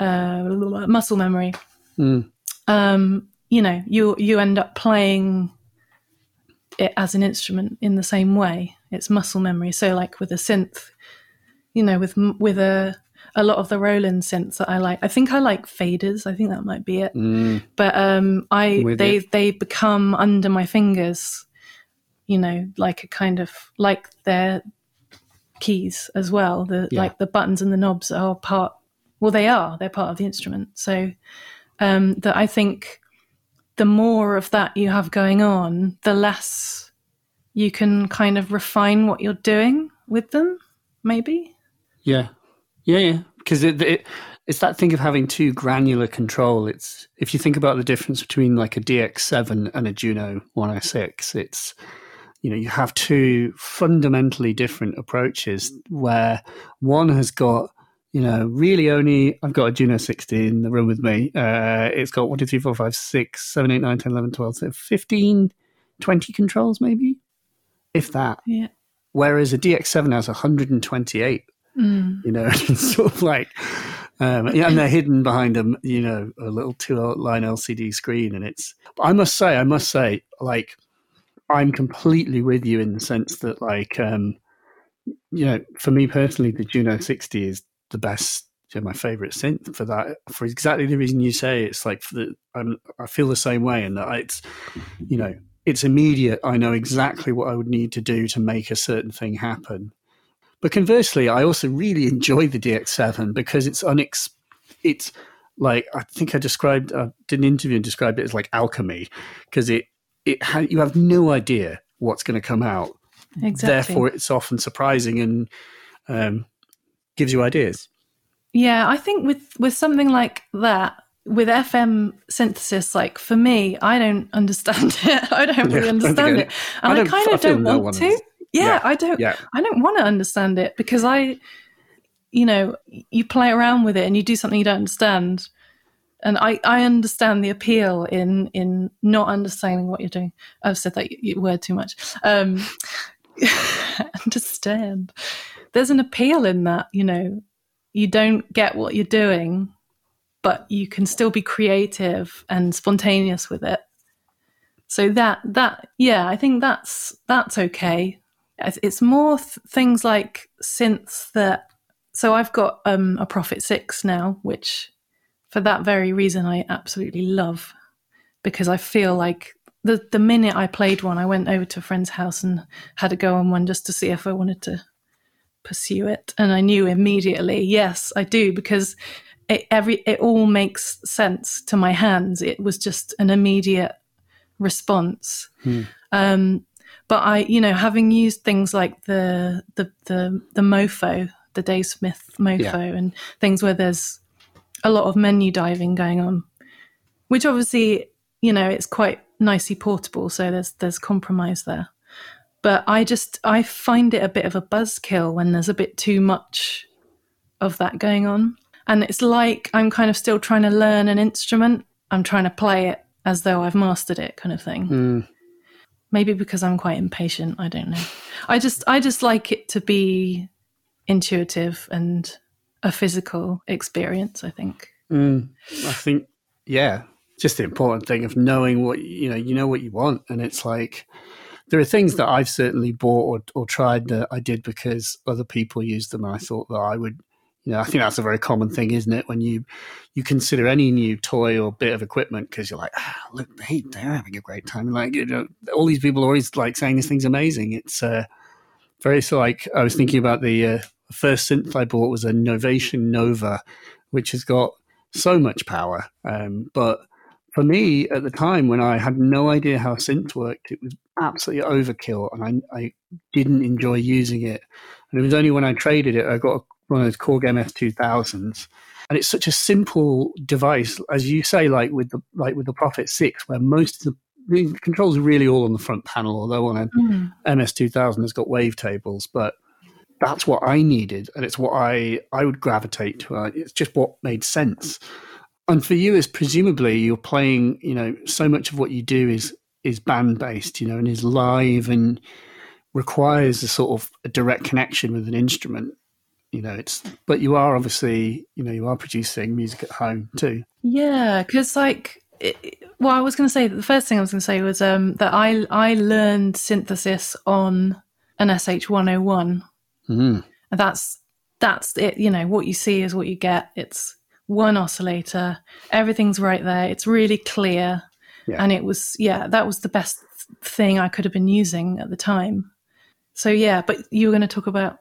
uh, muscle memory. Mm. Um, you know, you you end up playing it as an instrument in the same way. It's muscle memory. So like with a synth, you know, with with a a lot of the Roland synths that I like. I think I like faders. I think that might be it. Mm, But um, I With they it. they become under my fingers, you know, like a kind of like their keys as well. The Yeah. like the buttons and the knobs are part. Well, they are. They're part of the instrument. So um, that I think the more of that you have going on, the less you can kind of refine what you're doing with them. Maybe. yeah, yeah, yeah. Because it, it it's that thing of having too granular control. It's if you think about the difference between like a DX7 and a Juno 106, it's you know you have two fundamentally different approaches where one has got you know really only I've got a Juno 60 in the room with me. Uh, it's got 1, 2, 3, 4, 5, 6, 7, 8, 9, 10, 11, 12, so 15, 20 controls maybe, if that. Yeah. Whereas a DX7 has 128 Mm. you know, it's sort of like, um, yeah, and they're hidden behind a, you know, a little two line LCD screen. And it's, I must say, I must say, like, I'm completely with you in the sense that, like, um, you know, for me personally, the Juno 60 is the best, you know, my favorite synth for that, for exactly the reason you say. It's like, for the, I'm, I feel the same way, and that it's, you know, it's immediate. I know exactly what I would need to do to make a certain thing happen. But conversely, I also really enjoy the DX7 because it's unex. It's like I think I described. I did an interview and described it as like alchemy because it it ha- you have no idea what's going to come out. Exactly. Therefore, it's often surprising and um, gives you ideas. Yeah, I think with with something like that, with FM synthesis, like for me, I don't understand it. I don't Yeah, I really don't understand it, and I, don't- kind I of don't want one to. Yeah, Yeah, I don't. Yeah, I don't want to understand it because I, you know, you play around with it and you do something you don't understand, and I I understand the appeal in in not understanding what you're doing. I've said that word too much. Um, understand. There's an appeal in that, you know. You don't get what you're doing, but you can still be creative and spontaneous with it. So that that yeah, I think that's that's okay. It's- more th- things like synths that. So I've got um, a Prophet Six now, which for that very reason I absolutely love because I feel like the the minute I played one, I went over to a friend's house and had a go on one just to see if I wanted to pursue it, and I knew immediately, yes, I do because it every it all makes sense to my hands. It was just an immediate response. Hmm. Um, but I, you know, having used things like the the the the Mopho, the Dave Smith Mopho, Yeah. and things where there's a lot of menu diving going on, which obviously, you know, it's quite nicely portable. So there's there's compromise there. But I just I find it a bit of a buzzkill when there's a bit too much of that going on. And it's like I'm kind of still trying to learn an instrument. I'm trying to play it as though I've mastered it, kind of thing. Mm, Maybe because I'm quite impatient. I don't know. I just I just like it to be intuitive and a physical experience. I think. mm. I think, yeah, just the important thing of knowing what you know. You know what you want, and it's like there are things that I've certainly bought or, or tried that I did because other people used them, and I thought that I would. You know, I think that's a very common thing, isn't it? When you you consider any new toy or bit of equipment because you're like, ah, look, hey, they're having a great time. Like, you know, all these people are always like saying this thing's amazing. It's uh, very so. Like, I was thinking about the uh, first synth I bought was a Novation Nova, which has got so much power. Um, but for me at the time when I had no idea how synth worked, it was absolutely overkill, and I, I didn't enjoy using it. And it was only when I traded it, I got one of those Korg MS2000s, and it's such a simple device, as you say, like with the like with the Prophet Six, where most of the, the controls are really all on the front panel, although on a MS2000 has got wavetables, but that's what I needed, and it's what I I would gravitate to. Uh, It's just what made sense. And for you, is presumably you're playing. You know, so much of what you do is is band based. You know, and is live and requires a sort of a direct connection with an instrument. You know, it's but you are obviously you know you are producing music at home too. Yeah, because like it, well, I was going to say the first thing I was going to say was um, that I I learned synthesis on an SH one hundred and one. Mm. And that's that's it. You know what you see is what you get. It's one oscillator. Everything's right there. It's really clear, Yeah. and it was yeah that was the best thing I could have been using at the time. So yeah, but you were going to talk about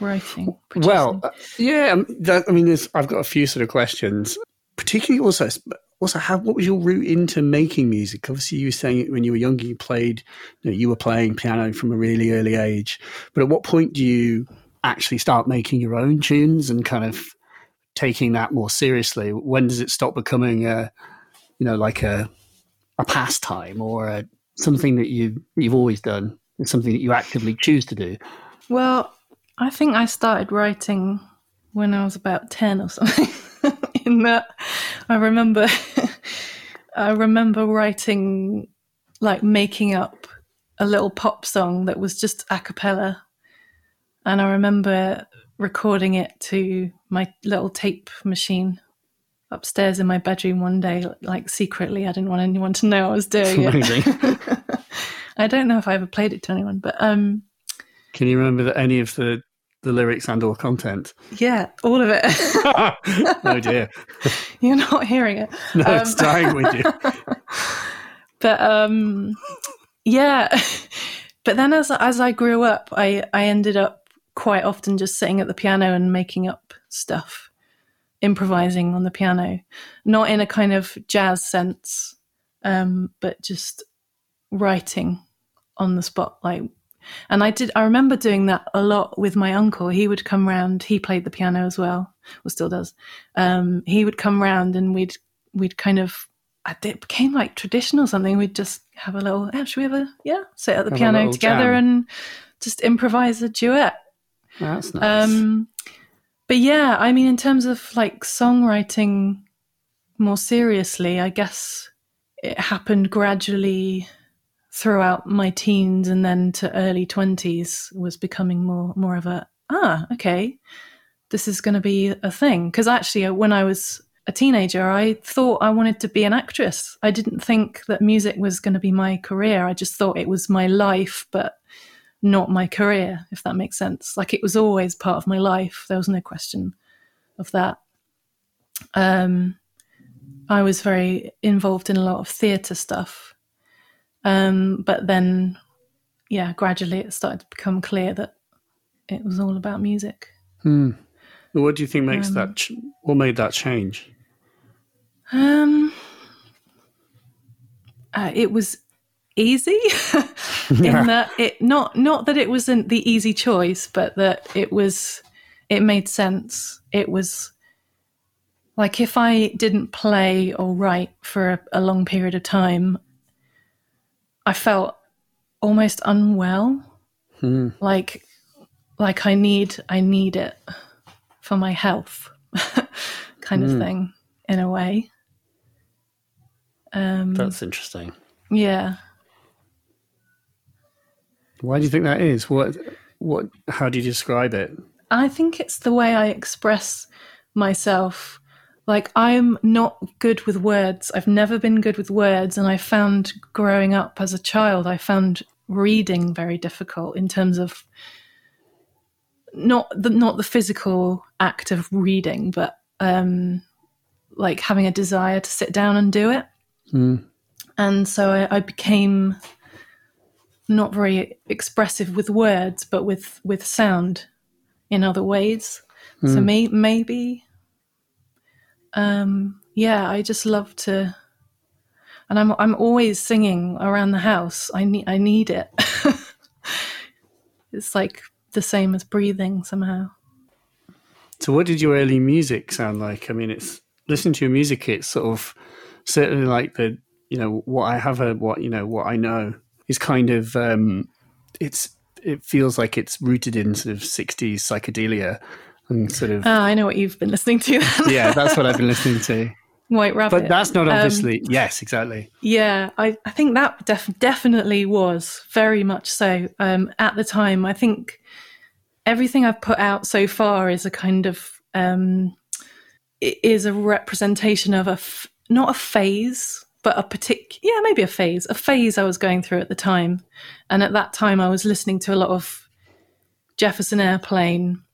writing. Well, uh, yeah, um, that, I mean, there's, I've got a few sort of questions, particularly also, also how, what was your route into making music? Obviously, you were saying when you were younger, you played, you, know, you were playing piano from a really early age. But at what point do you actually start making your own tunes and kind of taking that more seriously? When does it stop becoming a, you know, like a, a pastime or a, something that you you've always done, something that you actively choose to do? Well, I think I started writing when I was about 10 or something. In that, I remember, I remember writing, like making up a little pop song that was just a cappella. And I remember recording it to my little tape machine upstairs in my bedroom one day, like secretly. I didn't want anyone to know I was doing it. Amazing. I don't know if I ever played it to anyone, but um, Can you remember that any of the, the lyrics and or content? yeah, all of it. oh dear. You're not hearing it. No, it's Um, dying with you. but um yeah but then as as i grew up i i ended up quite often just sitting at the piano and making up stuff improvising on the piano not in a kind of jazz sense um but just writing on the spot like and i did i remember doing that a lot with my uncle he would come round he played the piano as well or still does um he would come round and we'd we'd kind of it became like tradition or something. We'd just have a little, oh, should we ever, yeah, sit at the Have piano together jam. and just improvise a duet. That's nice. Um, but yeah, I mean, in terms of like songwriting more seriously, I guess it happened gradually throughout my teens and then to early 20s was becoming more more of a ah okay this is going to be a thing. Because actually uh, when i was a teenager i thought i wanted to be an actress. I didn't think that music was going to be my career. I just thought it was my life but not my career if that makes sense like it was always part of my life there was no question of that um i was very involved in a lot of theatre stuff um but then yeah gradually it started to become clear that it was all about music Hmm. What do you think makes Um, that? Ch- what made that change? Um, uh, it was easy in that it not not that it wasn't the easy choice, but that it was it made sense. It was like if I didn't play or write for a, a long period of time, I felt almost unwell. Hmm. Like like I need I need it for my health, kind of Mm. thing, in a way. Um, That's interesting. yeah. Why do you think that is? What? What? How do you describe it? I think it's the way I express myself. Like, I'm not good with words. I've never been good with words. And I found growing up as a child, I found reading very difficult in terms of not the, not the physical act of reading, but um, like having a desire to sit down and do it. Hmm. and so I, I became not very expressive with words, but with with sound in other ways. So may, maybe, um, yeah, I just love to, and I'm I'm always singing around the house. I need I need it. it's like the same as breathing somehow. So, what did your early music sound like? I mean, it's listening to your music. It's sort of certainly like the you know what I have heard, what you know, what I know is kind of um, it's it feels like it's rooted in sort of '60s psychedelia and sort of Ah, I know what you've been listening to. yeah, that's what I've been listening to. White Rabbit. But that's not Um, obviously yes, exactly. Yeah, I, I think that def- definitely was very much so. Um, at the time, I think everything I've put out so far is a kind of um, is a representation of a f- not a phase, but a particular, yeah, maybe a phase, a phase I was going through at the time. And at that time, I was listening to a lot of Jefferson Airplane,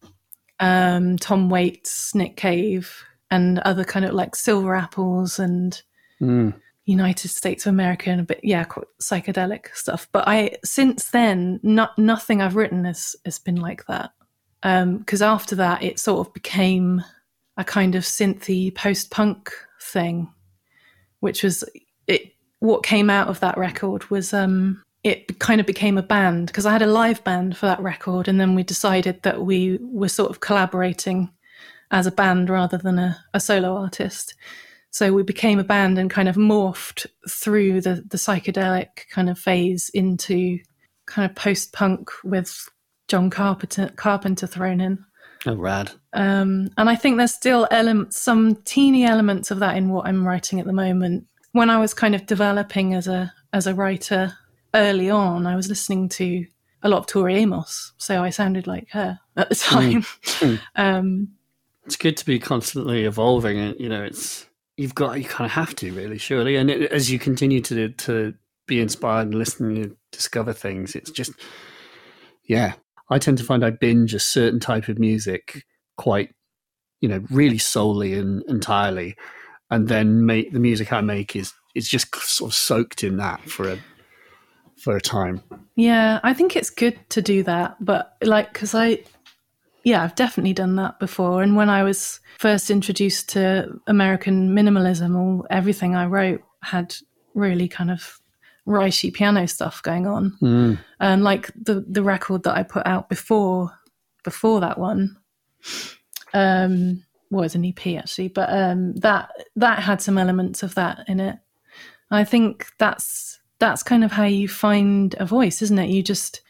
um, Tom Waits, Nick Cave, and other kind of like Silver Apples and Mm. United States of America and a bit, yeah, quite psychedelic stuff. But I, since then, not, nothing I've written has, has been like that. Because after that, it sort of became a kind of synthy post punk thing, which was it. What came out of that record was um, it kind of became a band because I had a live band for that record, and then we decided that we were sort of collaborating as a band rather than a, a solo artist. So we became a band and kind of morphed through the, the psychedelic kind of phase into kind of post punk with John Carpenter, Carpenter thrown in. Oh, rad. Um, and I think there's still elements, some teeny elements of that in what I'm writing at the moment. When I was kind of developing as a as a writer early on, I was listening to a lot of Tori Amos, so I sounded like her at the time. Mm. um, It's good to be constantly evolving, and you know, it's you've got you kind of have to really, surely. And it, as you continue to to be inspired and listen and discover things, it's just yeah. I tend to find I binge a certain type of music quite, you know, really solely and entirely, and then make the music I make is is just sort of soaked in that for a for a time. Yeah, I think it's good to do that, but like, because I, yeah, I've definitely done that before. And when I was first introduced to American minimalism, all everything I wrote had really kind of ricey piano stuff going on, Mm. and like the the record that I put out before before that one, um, was an EP actually, but um, that that had some elements of that in it. I think that's that's kind of how you find a voice, isn't it? You just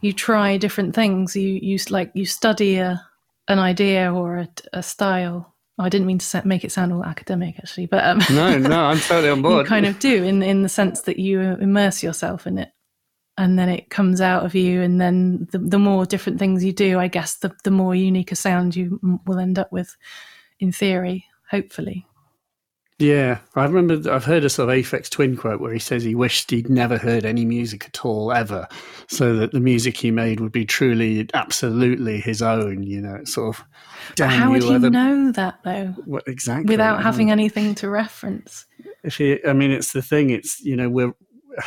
you try different things. You you like you study a an idea or a, a style. I didn't mean to make it sound all academic, actually, but um, No, no, I'm totally on board. you kind of do in in the sense that you immerse yourself in it, and then it comes out of you. And then the the more different things you do, I guess the the more unique a sound you m- will end up with, in theory, hopefully. Yeah, I remember I've heard a sort of Aphex Twin quote where he says he wished he'd never heard any music at all ever, so that the music he made would be truly, absolutely his own. You know, it's sort of. But damn how would you other- know that though, What, exactly without yeah. having anything to reference? If you, I mean, it's the thing. It's you know we're.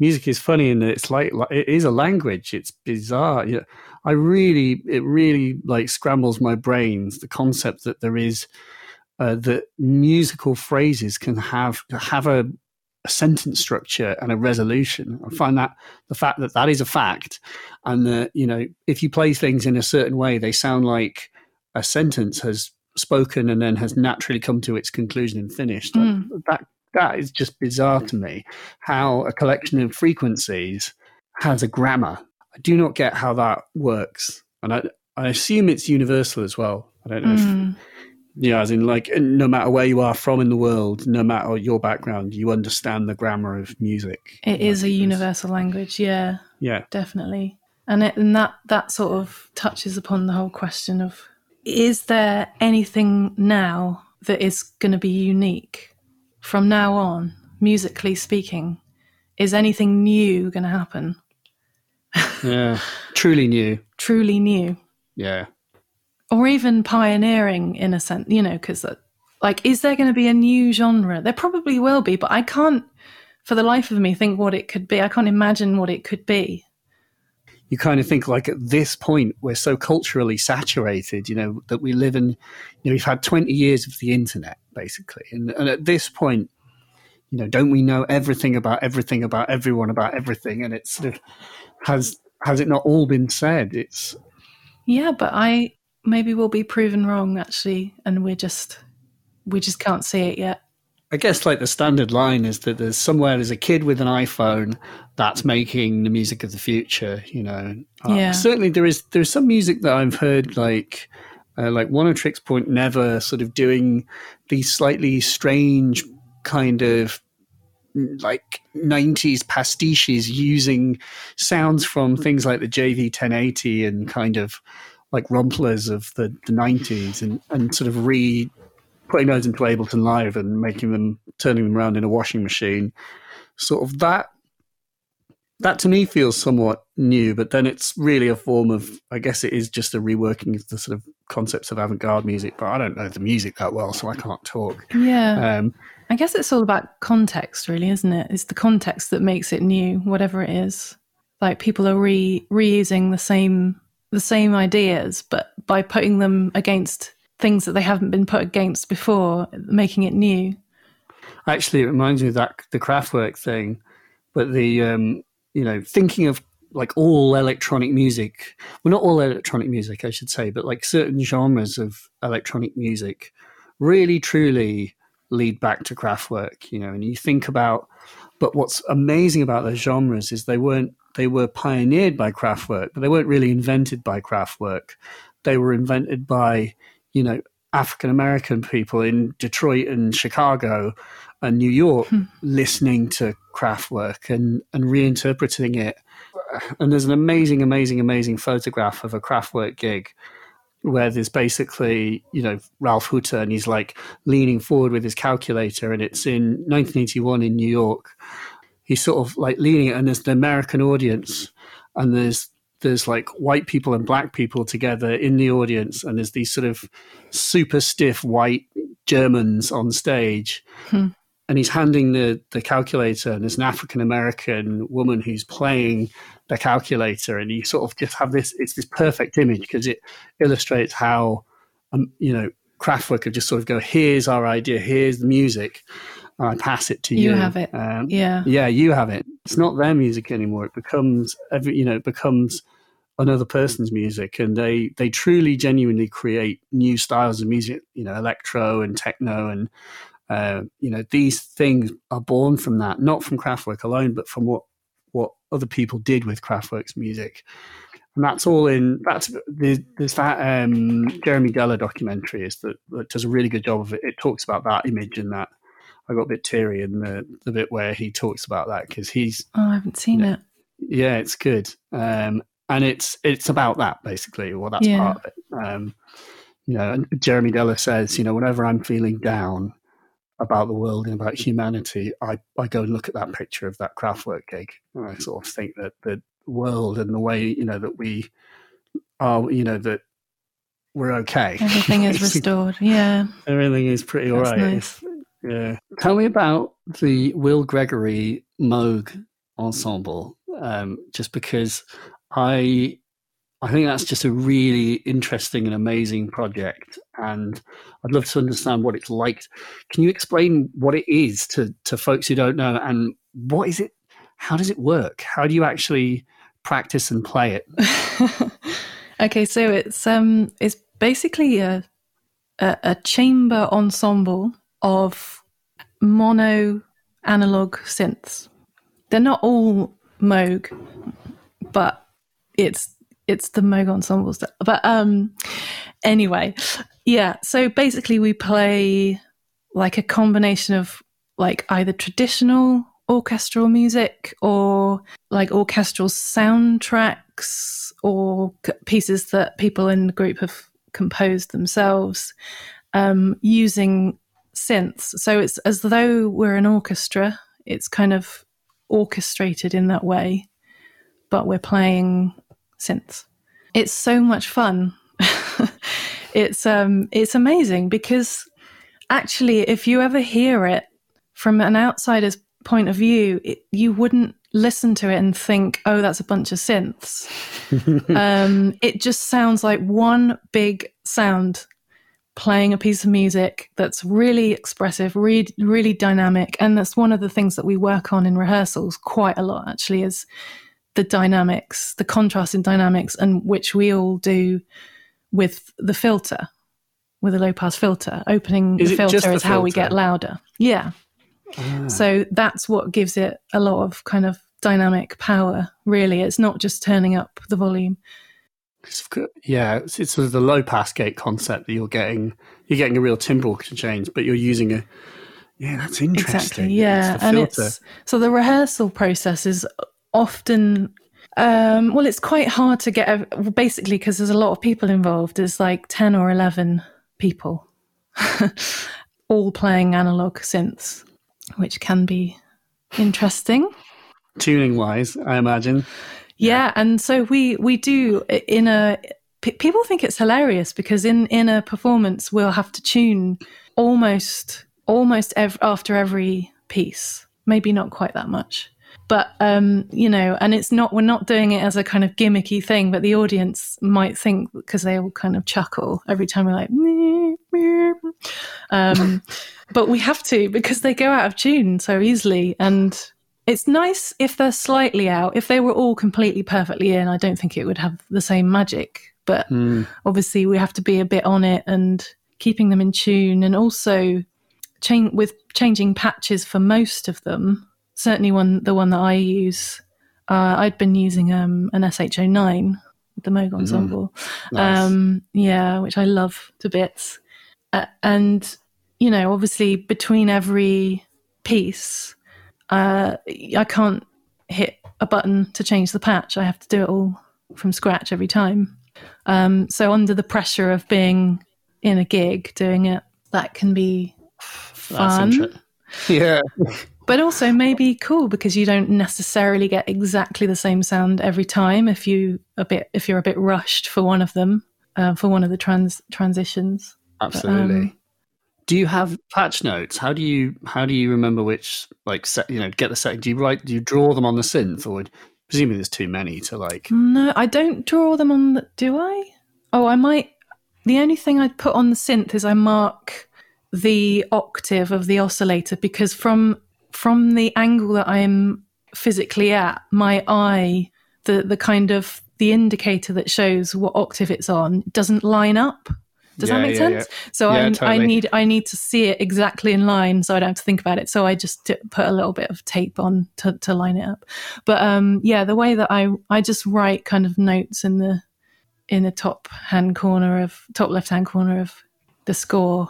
Music is funny in that it's like, like it is a language. It's bizarre. You know, I really, it really like scrambles my brains the concept that there is uh, that musical phrases can have have a, a sentence structure and a resolution. I find that the fact that that is a fact, and that you know if you play things in a certain way, they sound like a sentence has spoken and then has naturally come to its conclusion and finished. Mm. That that is just bizarre to me. How a collection of frequencies has a grammar. I do not get how that works, and I I assume it's universal as well. I don't know if Mm. Yeah, as in like no matter where you are from in the world, no matter your background, you understand the grammar of music. It is a universal language, yeah, Yeah. definitely. And it, and that that sort of touches upon the whole question of is there anything now that is going to be unique from now on, musically speaking? Is anything new going to happen? Yeah. Truly new. Truly new, Yeah. Or even pioneering in a sense, you know? Because uh, like, is there going to be a new genre? There probably will be, but I can't, for the life of me, think what it could be. I can't imagine what it could be. You kind of think like at this point we're so culturally saturated, you know, that we live in you know, we've had twenty years of the internet, basically. And and at this point, you know, don't we know everything about everything about everyone about everything? And it's sort of has has it not all been said? It's Yeah, but I maybe we'll be proven wrong actually, and we're just we just can't see it yet. I guess like the standard line is that there's somewhere there's a kid with an iPhone that's making the music of the future. You know, Uh, certainly there is there's some music that I've heard like uh, like Oneohtrix Point Never sort of doing these slightly strange kind of mm, like 90s pastiches using sounds from things like the JV 1080 and kind of like romplers of the, the 90s and, and sort of re putting those into Ableton Live and making them, turning them around in a washing machine, sort of that, that to me feels somewhat new, but then it's really a form of, I guess it is just a reworking of the sort of concepts of avant garde music, but I don't know the music that well, so I can't talk. Yeah. Um, I guess it's all about context, really, isn't it? It's the context that makes it new, whatever it is. Like people are re reusing the same the same ideas, but by putting them against things that they haven't been put against before, making it new. Actually, it reminds me of that the Kraftwerk thing, but the um, you know thinking of like all electronic music. Well, not all electronic music, I should say, but like certain genres of electronic music really truly lead back to Kraftwerk. You know, and you think about. But what's amazing about those genres is they weren't they were pioneered by Kraftwerk, but they weren't really invented by Kraftwerk. They were invented by you know African American people in Detroit and Chicago and New York hmm. listening to Kraftwerk and and reinterpreting it. And there's an amazing, amazing, amazing photograph of a Kraftwerk gig where there's basically, you know, Ralf Hütter and he's like leaning forward with his calculator and it's in 1981 in New York. He's sort of like leaning and there's the American audience and there's there's like white people and black people together in the audience, and there's these sort of super stiff white Germans on stage. Hmm. And he's handing the, the calculator, and there's an African American woman who's playing the calculator, and you sort of just have this. It's this perfect image because it illustrates how, um, you know, Kraftwerk could just sort of go, "Here's our idea. Here's the music." and I pass it to you. You have it. Um, yeah. Yeah, you have it. It's not their music anymore. It becomes every, you know, it becomes another person's music and they they truly genuinely create new styles of music you know electro and techno and uh, you know these things are born from that not from Kraftwerk alone but from what what other people did with Kraftwerk's music and that's all in that's there's, there's that um, Jeremy Deller documentary is that, that does a really good job of it it talks about that image and that I got a bit teary in the the bit where he talks about that because he's oh I haven't seen you know, it yeah, it's good. Um, and it's it's about that basically. Well, that's yeah. part of it. Um, you know, Jeremy Deller says, you know, whenever I'm feeling down about the world and about humanity, I, I go and look at that picture of that Kraftwerk gig, and I sort of think that the world and the way you know that we are, you know, that we're okay. Everything is restored. Yeah, everything is pretty all right. Nice. Yeah. Tell me about the Will Gregory Moog ensemble, um, just because I I think that's just a really interesting and amazing project, and I'd love to understand what it's like. Can you explain what it is to to folks who don't know, and what is it? How does it work? How do you actually practice and play it? okay, so it's um it's basically a, a, a chamber ensemble of mono analog synths. They're not all Moog, but it's it's the Moog ensembles. stuff. But um, anyway, yeah. So basically, we play like a combination of like either traditional orchestral music or like orchestral soundtracks or pieces that people in the group have composed themselves um, using synths. So it's as though we're an orchestra. It's kind of orchestrated in that way, but we're playing synths. It's so much fun. it's um it's amazing because actually if you ever hear it from an outsider's point of view, it, you wouldn't listen to it and think, "Oh, that's a bunch of synths." um, it just sounds like one big sound playing a piece of music that's really expressive, really, really dynamic, and that's one of the things that we work on in rehearsals quite a lot. Actually, is the dynamics, the contrast in dynamics, and which we all do with the filter, with a low pass filter. Opening is the filter is filter? how we get louder. Yeah. Ah. So that's what gives it a lot of kind of dynamic power, really. It's not just turning up the volume. Yeah, it's, it's sort of the low pass gate concept that you're getting. You're getting a real timbre change, but you're using a. Yeah, that's interesting. Exactly. Yeah, it's and it's so the rehearsal process is often um, well, it's quite hard to get a, basically because there's a lot of people involved. There's like ten or eleven people, all playing analog synths, which can be interesting. Tuning wise, I imagine. Yeah, and so we we do in a p- people think it's hilarious because in in a performance we'll have to tune almost almost ev- after every piece, maybe not quite that much. But um, you know, and it's not we're not doing it as a kind of gimmicky thing, but the audience might think because they all kind of chuckle every time we're like, meh, meh. Um, but we have to because they go out of tune so easily, and it's nice if they're slightly out. If they were all completely perfectly in, I don't think it would have the same magic. But Mm. obviously, we have to be a bit on it and keeping them in tune, and also change with changing patches for most of them. Certainly, one the one that I use, uh, I'd been using um, an SH09 with the Moog Ensemble. Nice. Um, yeah, which I love to bits. Uh, and, you know, obviously between every piece, uh, I can't hit a button to change the patch. I have to do it all from scratch every time. Um, so, under the pressure of being in a gig doing it, that can be fun yeah. But also maybe cool because you don't necessarily get exactly the same sound every time if you a bit if you're a bit rushed for one of them uh, for one of the trans transitions Absolutely. um, do you have patch notes? How do you how do you remember which like set you know get the set? Do you write? Do you draw them on the synth, or presumably there's too many to like? no i don't draw them on the do i oh i might the only thing i'd put on the synth is i mark the octave of the oscillator because from from the angle that i'm physically at my eye the the kind of the indicator that shows what octave it's on doesn't line up. Does Yeah, that make yeah, sense? so Yeah, I, I need i need to see it exactly in line so i don't have to think about it. So i just put a little bit of tape on to, to line it up. But um yeah the way that i i just write kind of notes in the in the top hand corner of top left hand corner of the score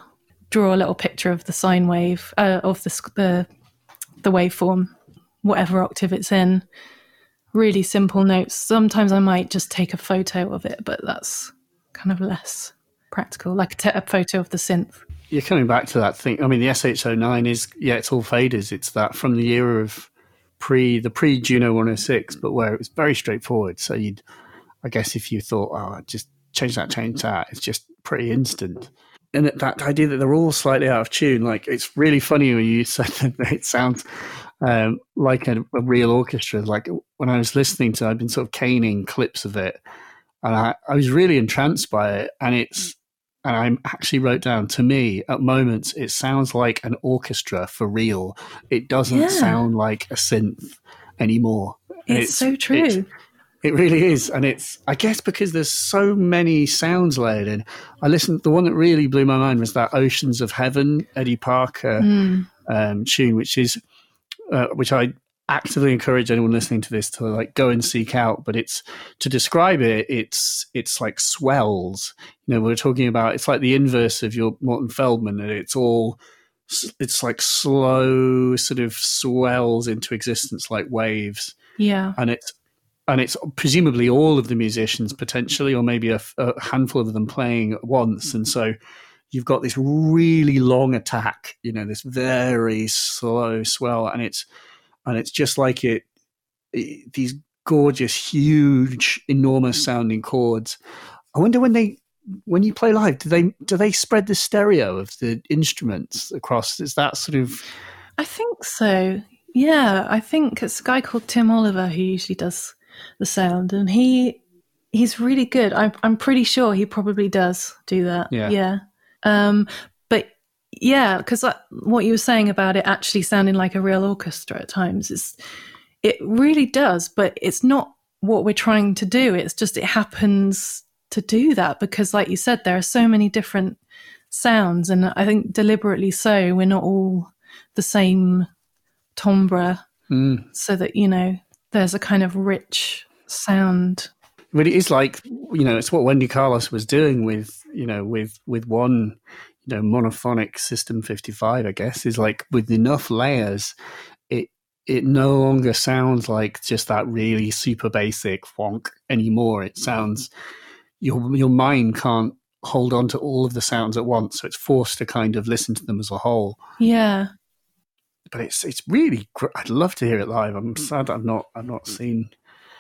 draw a little picture of the sine wave uh, of the the the waveform whatever octave it's in really simple notes sometimes i might just take a photo of it but that's kind of less practical like a, photo of the synth You're coming back to that thing. I mean, the SH09 is yeah, it's all faders. It's that from the era of pre the pre Juno 106, but where it was very straightforward. So you'd, I guess, if you thought, oh, just change that, change that, it's just pretty instant. And that- that idea that they're all slightly out of tune, like it's really funny when you said that it sounds um, like a, a real orchestra. Like when I was listening to, I've been sort of caning clips of it, and I, I was really entranced by it. And it's and I actually wrote down to me at moments it sounds like an orchestra for real. It doesn't Yeah. sound like a synth anymore. And it's, so true it's- it really is, and it's I guess because there's so many sounds layered in. I listened. The one that really blew my mind was that "Oceans of Heaven" Eddie Parker Mm. um, tune, which is uh, which I actively encourage anyone listening to this to like go and seek out. But it's to describe it, it's it's like swells. You know, we're talking about it's like the inverse of your Morton Feldman, and it's all it's like slow sort of swells into existence like waves yeah and it's and it's presumably all of the musicians potentially or maybe a, a handful of them playing at once. And so you've got this really long attack you know this very slow swell and it's and it's just like it, it these gorgeous huge enormous sounding chords. I wonder when they when you play live do they do they spread the stereo of the instruments across? Is that sort of I think so. Yeah, I think it's a guy called Tim Oliver who usually does the sound, and he he's really good. I'm I'm pretty sure he probably does do that. Yeah. yeah. Um, but yeah, because what you were saying about it actually sounding like a real orchestra at times is it really does, but it's not what we're trying to do. It's just it happens to do that because, like you said, there are so many different sounds, and I think deliberately so. We're not all the same timbre, mm, so that you know there's a kind of rich sound. But it is like you know, it's what Wendy Carlos was doing with you know with with one you know monophonic System fifty five. I guess is like with enough layers, it it no longer sounds like just that really super basic wonk anymore. It sounds your your mind can't hold on to all of the sounds at once, so it's forced to kind of listen to them as a whole. Yeah. But it's it's really gr- I'd love to hear it live. I'm sad I've not I've not seen.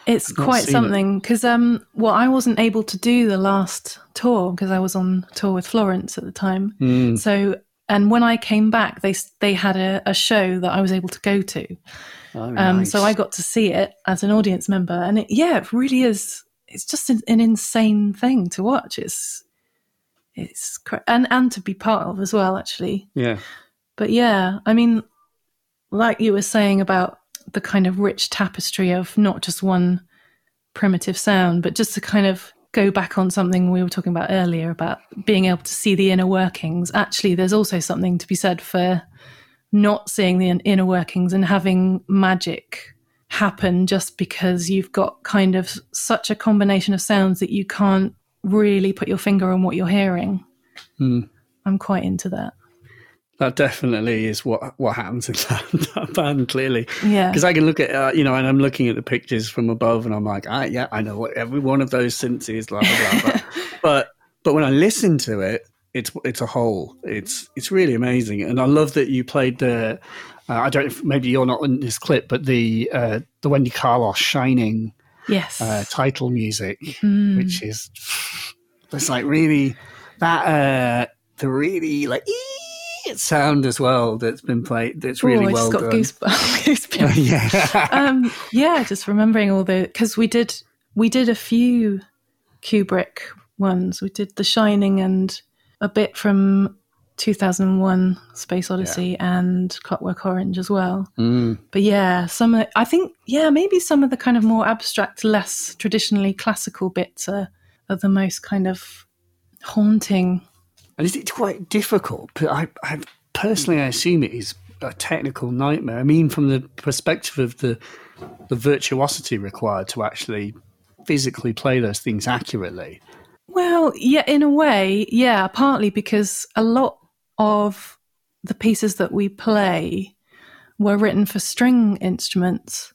It's I've quite seen something because um, well, I wasn't able to do the last tour because I was on tour with Florence at the time. Mm. So, and when I came back, they they had a, a show that I was able to go to. Oh, Um, So I got to see it as an audience member, and it, yeah, it really is. It's just an, an insane thing to watch. It's it's cra- and and to be part of as well, actually. yeah But yeah, I mean, like you were saying about the kind of rich tapestry of not just one primitive sound, but just to kind of go back on something we were talking about earlier about being able to see the inner workings. Actually, there's also something to be said for not seeing the inner workings and having magic happen just because you've got kind of such a combination of sounds that you can't really put your finger on what you're hearing. Hmm. I'm quite into that. That definitely is what what happens in that, that band clearly. Yeah. because I can look at uh, you know, and I'm looking at the pictures from above, and I'm like, ah, yeah, I know what every one of those synths is, blah blah blah. but, but when I listen to it, it's it's a whole. It's it's really amazing, and I love that you played the. Uh, I don't. know if Maybe you're not in this clip, but the uh, the Wendy Carlos Shining Yes. uh, title music, Mm. which is it's like really that uh, the really like ee sound as well that's been played. That's really Ooh, I well just got done. goosebumps. goosebumps. yeah. um, yeah, just remembering all the because we did we did a few Kubrick ones. We did The Shining and a bit from 2001: Space Odyssey and Clockwork Orange as well. Mm. But yeah, some of, I think yeah maybe some of the kind of more abstract, less traditionally classical bits are are the most kind of haunting. And is it quite difficult? But I, I personally, I assume it is a technical nightmare. I mean, from the perspective of the the virtuosity required to actually physically play those things accurately. Well, yeah, in a way, yeah, partly because a lot of the pieces that we play were written for string instruments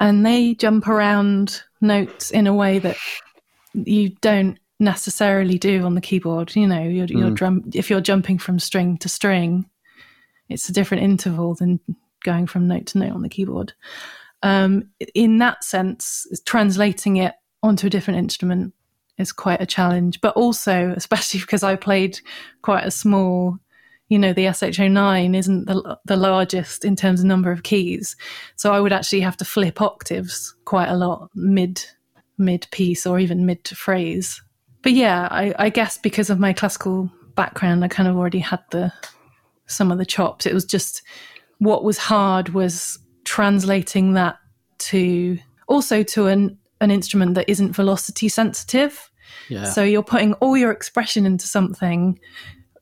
and they jump around notes in a way that you don't necessarily do on the keyboard. You know, you're, you're drum, if you're jumping from string to string, it's a different interval than going from note to note on the keyboard. Um, in that sense, translating it onto a different instrument is quite a challenge. But also, especially because I played quite a small, you know, the SH09 isn't the the largest in terms of number of keys, so I would actually have to flip octaves quite a lot mid mid piece or even mid to phrase. But yeah, I, I guess because of my classical background, I kind of already had the some of the chops. It was just what was hard was translating that to also to an an instrument that isn't velocity sensitive. Yeah. So you're putting all your expression into something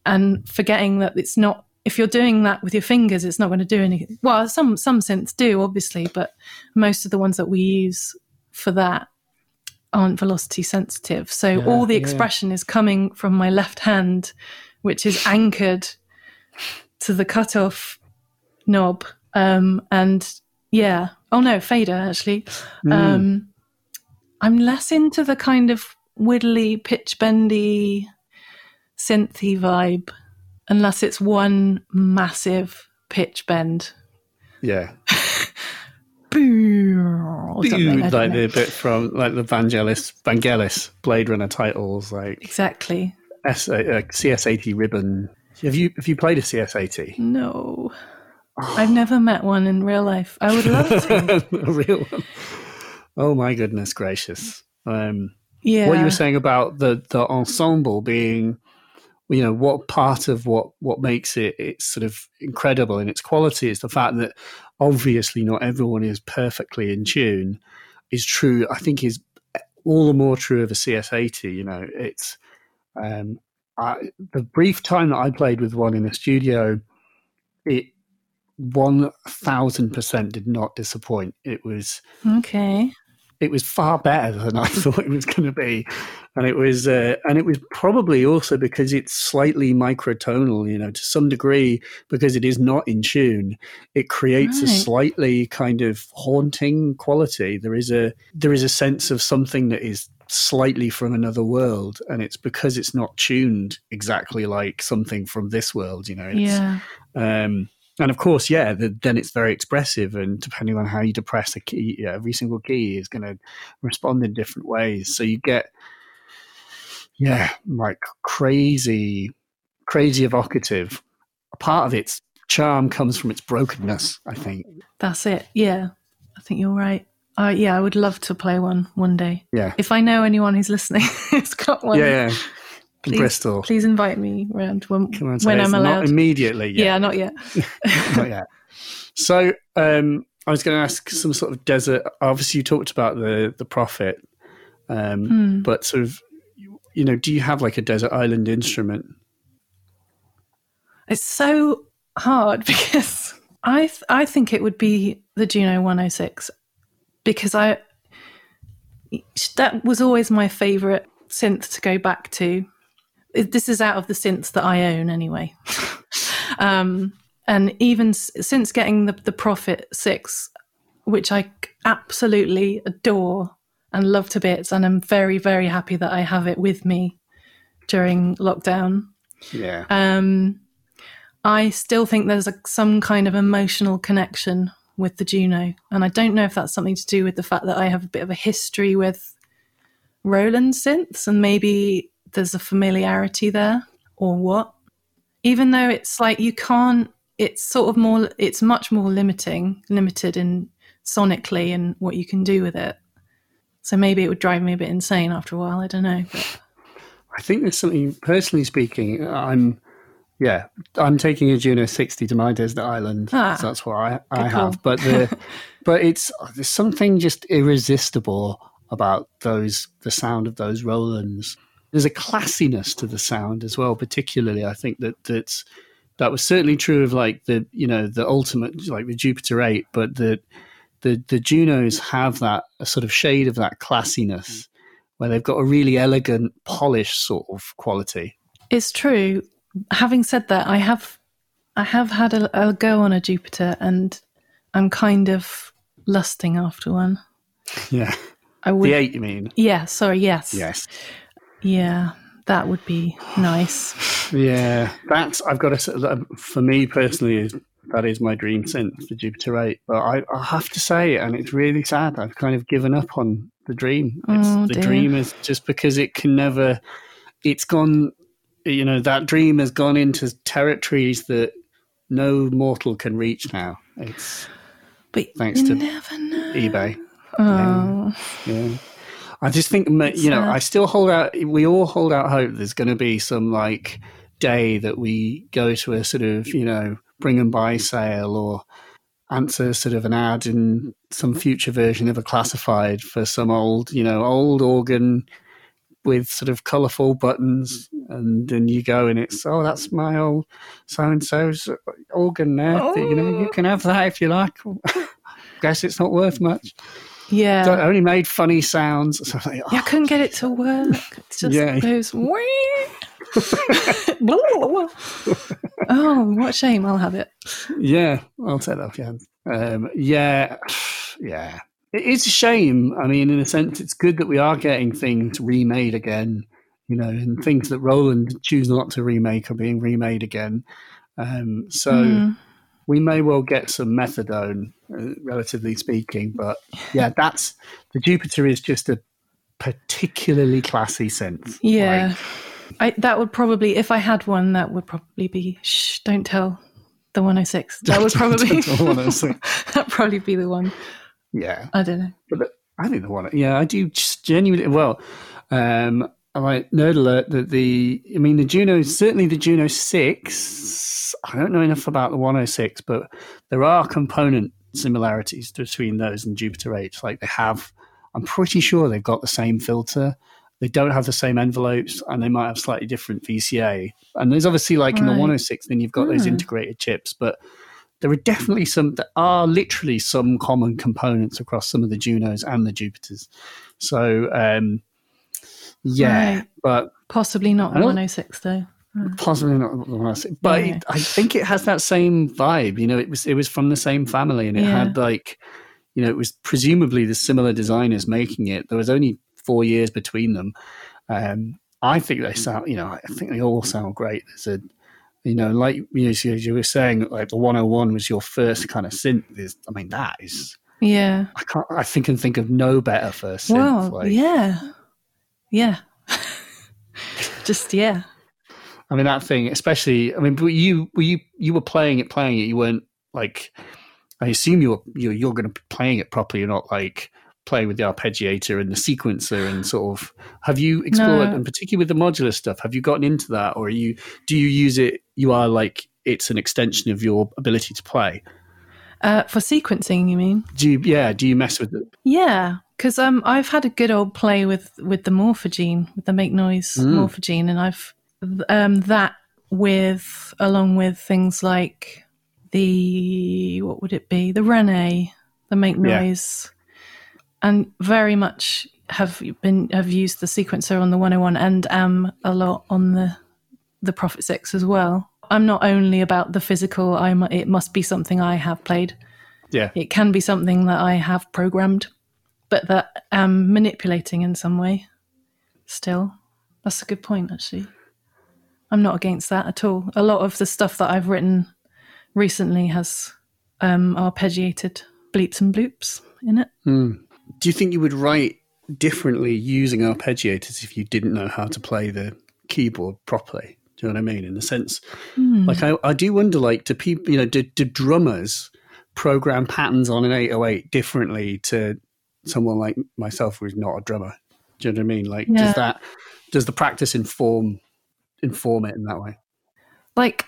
and forgetting that it's not if you're doing that with your fingers, it's not going to do anything. Well, some some synths do, obviously, but most of the ones that we use for that aren't velocity sensitive. So Yeah, all the yeah. expression is coming from my left hand, which is anchored to the cutoff knob. Um, and yeah, oh no, fader actually. Mm. Um, I'm less into the kind of widdly, pitch bendy, synthy vibe, unless it's one massive pitch bend. yeah. Boo! I don't know, I don't like the bit from like the Vangelis Vangelis Blade Runner titles, like Exactly. S, uh, uh, CS80 ribbon. Have you have you played a CS80? No. I've never met one in real life. I would love to. a real one. Oh my goodness gracious! Um, Yeah. What you were saying about the the ensemble being, you know, what part of what what makes it it's sort of incredible in its quality is the fact that obviously not everyone is perfectly in tune. Is true. I think is all the more true of a CS80. You know, it's um, I, the brief time that I played with one in a studio, it one thousand percent did not disappoint. It was Okay. It was far better than I thought it was going to be, and it was uh, and it was probably also because it's slightly microtonal, you know, to some degree because it is not in tune. It creates a slightly kind of haunting quality. There is a there is a sense of something that is slightly from another world, and it's because it's not tuned exactly like something from this world. You know, it's, yeah. Um, and of course, yeah, the, then it's very expressive, and depending on how you depress a key, yeah, every single key is going to respond in different ways. So you get, yeah, like crazy, crazy evocative. A part of its charm comes from its brokenness. I think That's it. Yeah. I think you're right. Uh, yeah, I would love to play one one day. Yeah, If I know anyone who's listening who's got one, yeah, yeah. Please, Bristol. please invite me around when, when I'm allowed. not immediately. yeah. Yeah, not yet. not yet. So um, I was going to ask some sort of desert. Obviously, you talked about the the prophet, um, Hmm. but sort of, you, you know, do you have like a desert island instrument? It's so hard because I th- I think it would be the Juno 106 because I that was always my favorite synth to go back to. This is out of the synths that I own anyway. um, and even s- since getting the the Prophet 6 which I absolutely adore and love to bits and I'm very very happy that I have it with me during lockdown Yeah, um, I still think there's a, some kind of emotional connection with the Juno, and I don't know if that's something to do with the fact that I have a bit of a history with Roland synths, and maybe there's a familiarity there, or what. Even though it's like you can't, it's sort of more, it's much more limiting, limited in sonically and what you can do with it. So maybe it would drive me a bit insane after a while. I don't know. But I think there's something. Personally speaking, I'm. Yeah, I'm taking a Juno 60 to my desert island. Ah, so that's what I, I have. But the, but it's there's something just irresistible about those the sound of those Rolands. There's a classiness to the sound as well. Particularly, I think that that's that was certainly true of like the you know the ultimate like the Jupiter 8, but the the the Junos have that a sort of shade of that classiness mm. where they've got a really elegant, polished sort of quality. It's true. Having said that, I have I have had a, a go on a Jupiter, and I'm kind of lusting after one. Yeah, I would. the eight, you mean? Yeah. Sorry. Yes. Yes. Yeah. That would be nice. Yeah, that's I've got to say that for me personally is that is my dream synth, the Jupiter Eight. But I, I have to say, and it's really sad. I've kind of given up on the dream. It's, Oh, the dear. dream is just because it can never. It's gone. You know that dream has gone into territories that no mortal can reach now. It's But Thanks to eBay. Oh. Yeah. I just think, you know. I still hold out, we all hold out hope there's going to be some like day that we go to a sort of, you know, bring and buy sale or answer sort of an ad in some future version of a classified for some old, you know, old organ with sort of colourful buttons. And then you go and it's, oh, that's my old so and so's organ there. You know, you oh. can have that if you like. Guess it's not worth much. Yeah. So it only made funny sounds. So like, yeah, I couldn't get it to work. It just Yeah. goes. "Wee." oh, what a shame! I'll have it. Yeah, I'll take that off your hands. Um, yeah, yeah. It is a shame. I mean, in a sense, it's good that we are getting things remade again, you know, and things that Roland choose not to remake are being remade again. Um, so Mm. We may well get some methadone, uh, relatively speaking. But yeah, that's the Jupiter is just a particularly classy synth. Yeah. I, that would probably, if I had one, that would probably be, shh, don't tell the 106. That would probably, 106. that'd probably be the one. yeah. I don't know. But the- I think the one, yeah, I do just genuinely. Well, um, I might nerd alert that the, I mean, the Juno, certainly the Juno 6, I don't know enough about the 106, but there are component similarities between those and Jupiter 8. Like they have, I'm pretty sure they've got the same filter. They don't have the same envelopes and they might have slightly different VCA. And there's obviously like in the Right. 106, then you've got those Hmm. integrated chips, but there are definitely some there are literally some common components across some of the Junos and the Jupiters. So um yeah, Right. but Possibly not the 106, though. possibly not the one I see. But Yeah. it, I think it has that same vibe. You know, it was it was from the same family and it Yeah. had like you know, it was presumably the similar designers making it. There was only four years between them. Um, I think they sound, you know, I think they all sound great. There's a, you know, like you, know, you were saying, like the 101 was your first kind of synth. There's, I mean, that is, yeah. I can't, I think and think of no better first synth. Wow. like, yeah. Yeah. Just yeah. I mean, that thing, especially, I mean, but you, were you, you were playing it, playing it. You weren't like, I assume you were, you're, you're going to be playing it properly. You're not like, playing with the arpeggiator and the sequencer and sort of have you explored No. and particularly with the modular stuff have you gotten into that or are you do you use it you are like it's an extension of your ability to play Uh, for sequencing, you mean? do you yeah do you mess with it Yeah, because um, I've had a good old play with with the morphogene, with the make noise Mm. morphogene, and I've um, that with along with things like the what would it be the Rene, the make Yeah. noise, and very much have been have used the sequencer on the 101 and am a lot on the the Prophet Six as well. I'm not only about the physical. I'm. It must be something I have played yeah it can be something that I have programmed, but that I'm manipulating in some way. Still, that's a good point, actually. I'm not against that at all. A lot of the stuff that I've written recently has um, arpeggiated bleeps and bloops in it. Hmm. do you think you would write differently using arpeggiators if you didn't know how to play the keyboard properly do you know what i mean in the sense Hmm. Like I, I do wonder, like, do people, you know, do, do drummers program patterns on an 808 differently to someone like myself who's not a drummer? Do you know what I mean? Like, Yeah. does that does the practice inform inform it in that way? like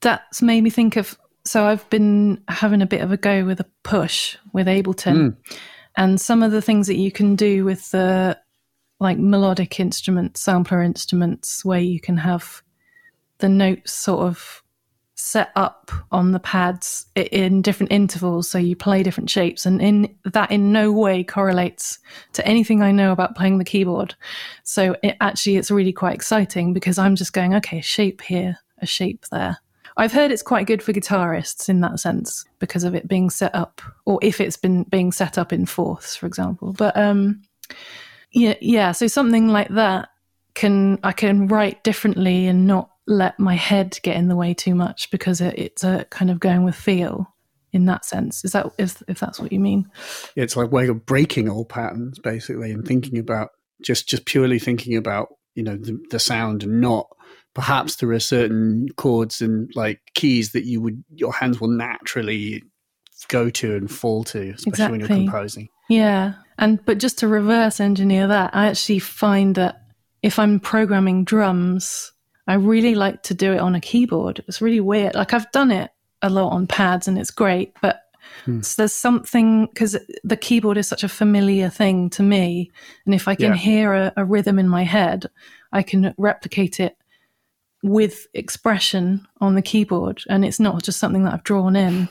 that's made me think of so i've been having a bit of a go with a push with ableton hmm. and some of the things that you can do with the like melodic instruments sampler instruments where you can have the notes sort of set up on the pads in different intervals so you play different shapes and in that in no way correlates to anything i know about playing the keyboard. So it actually it's really quite exciting because i'm just going okay shape here a shape there. I've heard it's quite good for guitarists in that sense because of it being set up or if it's been being set up in fourths for example. But um yeah yeah so something like that can i can write differently and not let my head get in the way too much because it, it's a kind of going with feel in that sense is that if if that's what you mean It's like way of breaking all patterns, basically, and thinking about just just purely thinking about you know the, the sound and not perhaps there are certain chords and like keys that you would your hands will naturally go to and fall to, especially when you're composing. Yeah. And but just to reverse engineer that, I actually find that if I'm programming drums, I really like to do it on a keyboard. It's really weird. Like I've done it a lot on pads and it's great, but Hmm. s- there's something because the keyboard is such a familiar thing to me. And if I can Yeah. hear a, a rhythm in my head, I can replicate it with expression on the keyboard. And it's not just something that I've drawn in.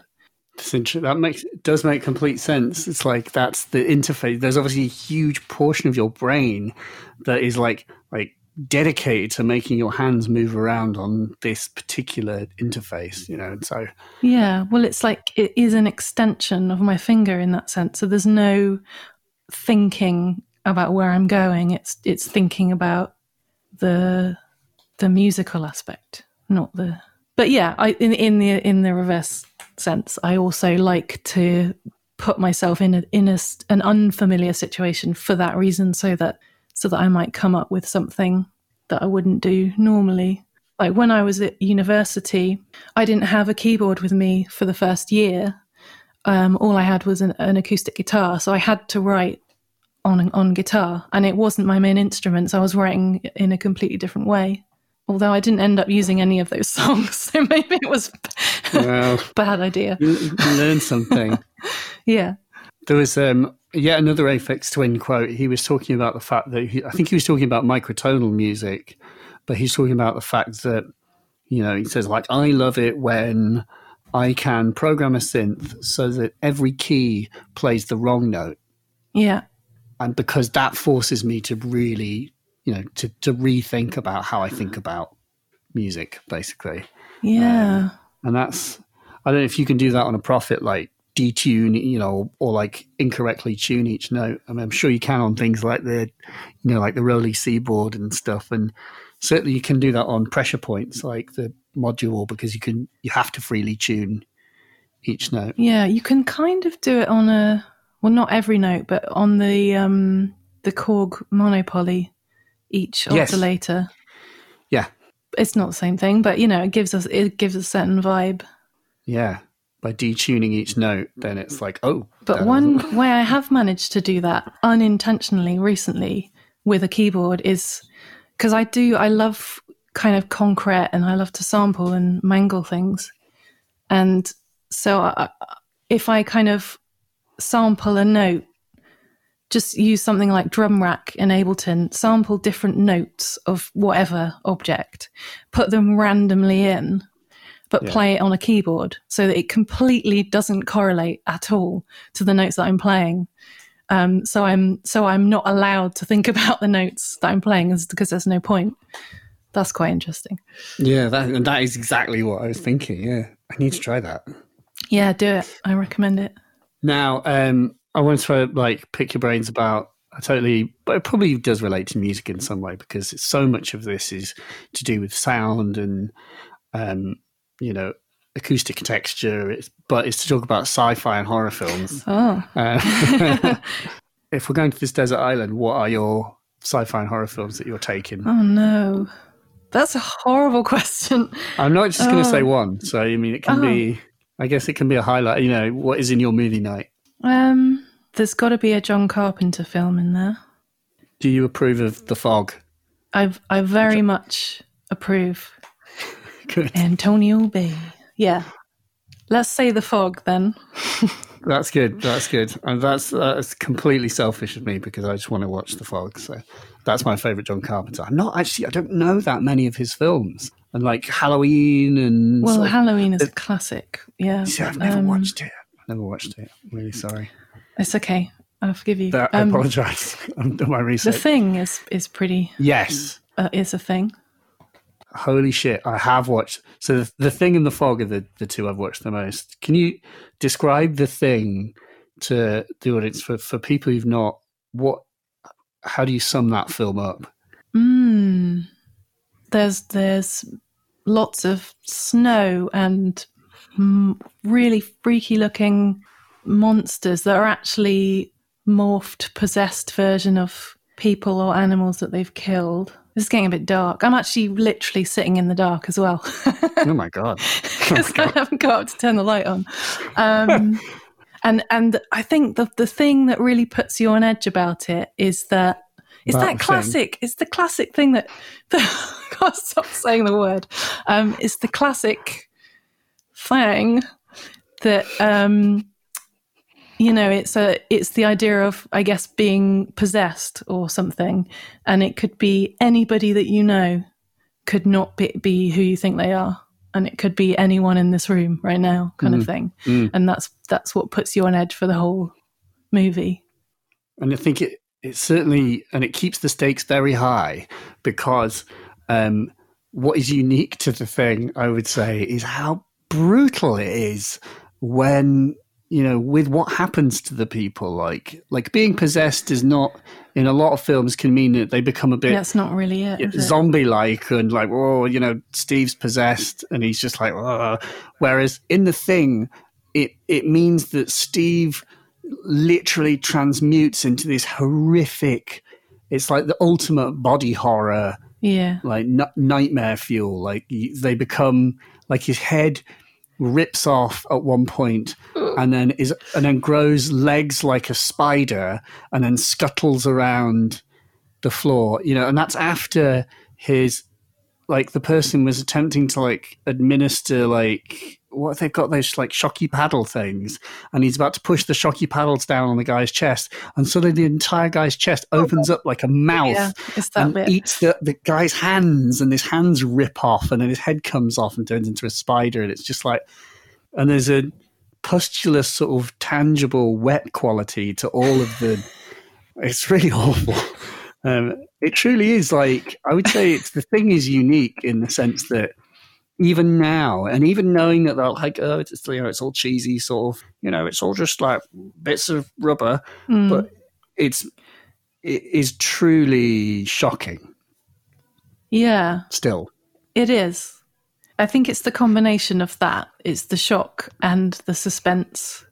That makes does make complete sense. It's like that's the interface. There's obviously a huge portion of your brain that is like like dedicated to making your hands move around on this particular interface. You know, and so Yeah, well, it's like it is an extension of my finger in that sense. So there's no thinking about where I'm going. It's it's thinking about the the musical aspect, not the. But yeah, I in in the in the reverse sense, I also like to put myself in a, in a, an unfamiliar situation for that reason, so that so that I might come up with something that I wouldn't do normally. Like when I was at university, I didn't have a keyboard with me for the first year. Um, all I had was an, an acoustic guitar, so I had to write on on guitar, and it wasn't my main instrument. So I was writing in a completely different way. Although I didn't end up using any of those songs, so maybe it was well, a bad idea. you, something. Yeah, There was um, yet another Aphex Twin quote. He was talking about the fact that he, I think he was talking about microtonal music, but he's talking about the fact that you know he says like I love it when I can program a synth so that every key plays the wrong note, yeah, and because that forces me to really you know to to rethink about how I think about music, basically yeah. Um, and that's I don't know if you can do that on a Prophet like detune, you know, or like incorrectly tune each note. I mean, I'm sure you can on things like the, you know, like the Roli Seaboard and stuff. And certainly you can do that on pressure points like the module because you can, you have to freely tune each note. Yeah, you can kind of do it on a, well, not every note, but on the, um, the Korg Mono/Poly, each Yes. oscillator. Yeah. It's not the same thing, but you know, it gives us, it gives a certain vibe. Yeah. By detuning each note, then it's like, oh. But one way I have managed to do that unintentionally recently with a keyboard is because I do, I love kind of concrete and I love to sample and mangle things. And so I, if I kind of sample a note, just use something like drum rack in Ableton, sample different notes of whatever object, put them randomly in, but Yeah. play it on a keyboard so that it completely doesn't correlate at all to the notes that I'm playing. Um, so I'm so I'm not allowed to think about the notes that I'm playing because there's no point. That's quite interesting. Yeah, that, and that is exactly what I was thinking. Yeah. I need to try that. Yeah, do it. I recommend it. Now, um, I want to like pick your brains about. I totally, but it probably does relate to music in some way because it's, so much of this is to do with sound and, um, you know, acoustic texture. It's, but it's to talk about sci-fi and horror films. Oh, Uh, if we're going to this desert island, what are your sci-fi and horror films that you're taking? oh no, that's a horrible question. I'm not just going to Oh. say one. So I mean, it can Oh. be. I guess it can be a highlight. You know, what is in your movie night? Um, there's got to be a John Carpenter film in there. Do you approve of The Fog? I've I very much approve. Good. Antonio Bay. Yeah. Let's say the fog then. That's good. That's good. And that's that's completely selfish of me because I just want to watch The Fog. So that's my favorite John Carpenter. I'm not actually. I don't know that many of his films. And like Halloween and Well, so- Halloween is a classic. Yeah. See, I've never Um, watched it. I've never watched it. I'm really sorry. It's okay. I'll forgive you. That, I Um, apologize. I'm doing my the thing is is pretty yes. uh, is a thing. Holy shit! I have watched. So the, the thing and the fog are the, the two I've watched the most. Can you describe the thing to the audience for for people who've not? What? How do you sum that film up? Mm. There's there's lots of snow and mm, really freaky looking monsters that are actually morphed, possessed version of people or animals that they've killed. This is getting a bit dark. I'm actually literally sitting in the dark as well. Oh my god! because I haven't got up to turn the light on. Um, and and I think the the thing that really puts you on edge about it is that it's About that classic. It's the classic thing that. that God, stop saying the word. Um, it's the classic thing that um, you know. It's a. It's the idea of, I guess, being possessed or something, and it could be anybody that you know could not be, be who you think they are and it could be anyone in this room right now kind of thing Mm. and that's that's what puts you on edge for the whole movie and I think it it certainly and it keeps the stakes very high because um, what is unique to the thing, I would say, is how brutal it is when you know with what happens to the people. Like like being possessed is not in a lot of films can mean that they become a bit that's not really it, it? zombie like and like oh you know steve's possessed and he's just like oh. whereas in the thing it it means that steve literally transmutes into this horrific it's like the ultimate body horror yeah like n- nightmare fuel like they become like his head rips off at one point and then is and then grows legs like a spider and then scuttles around the floor you know and that's after his like the person was attempting to like administer like what they've got those like shocky paddle things and he's about to push the shocky paddles down on the guy's chest and suddenly the entire guy's chest opens up like a mouth yeah it's that and bit. eats the, the guy's hands and his hands rip off and then his head comes off and turns into a spider and it's just like and there's a pustulous sort of tangible wet quality to all of the it's really awful. Um, it truly is like i would say it's the thing is unique in the sense that even now, and even knowing that they're like, oh, it's you know, it's all cheesy, sort of, you know, it's all just like bits of rubber, Mm. but it's it is truly shocking. yeah, Still, it is. I think it's the combination of that. It's the shock and the suspense.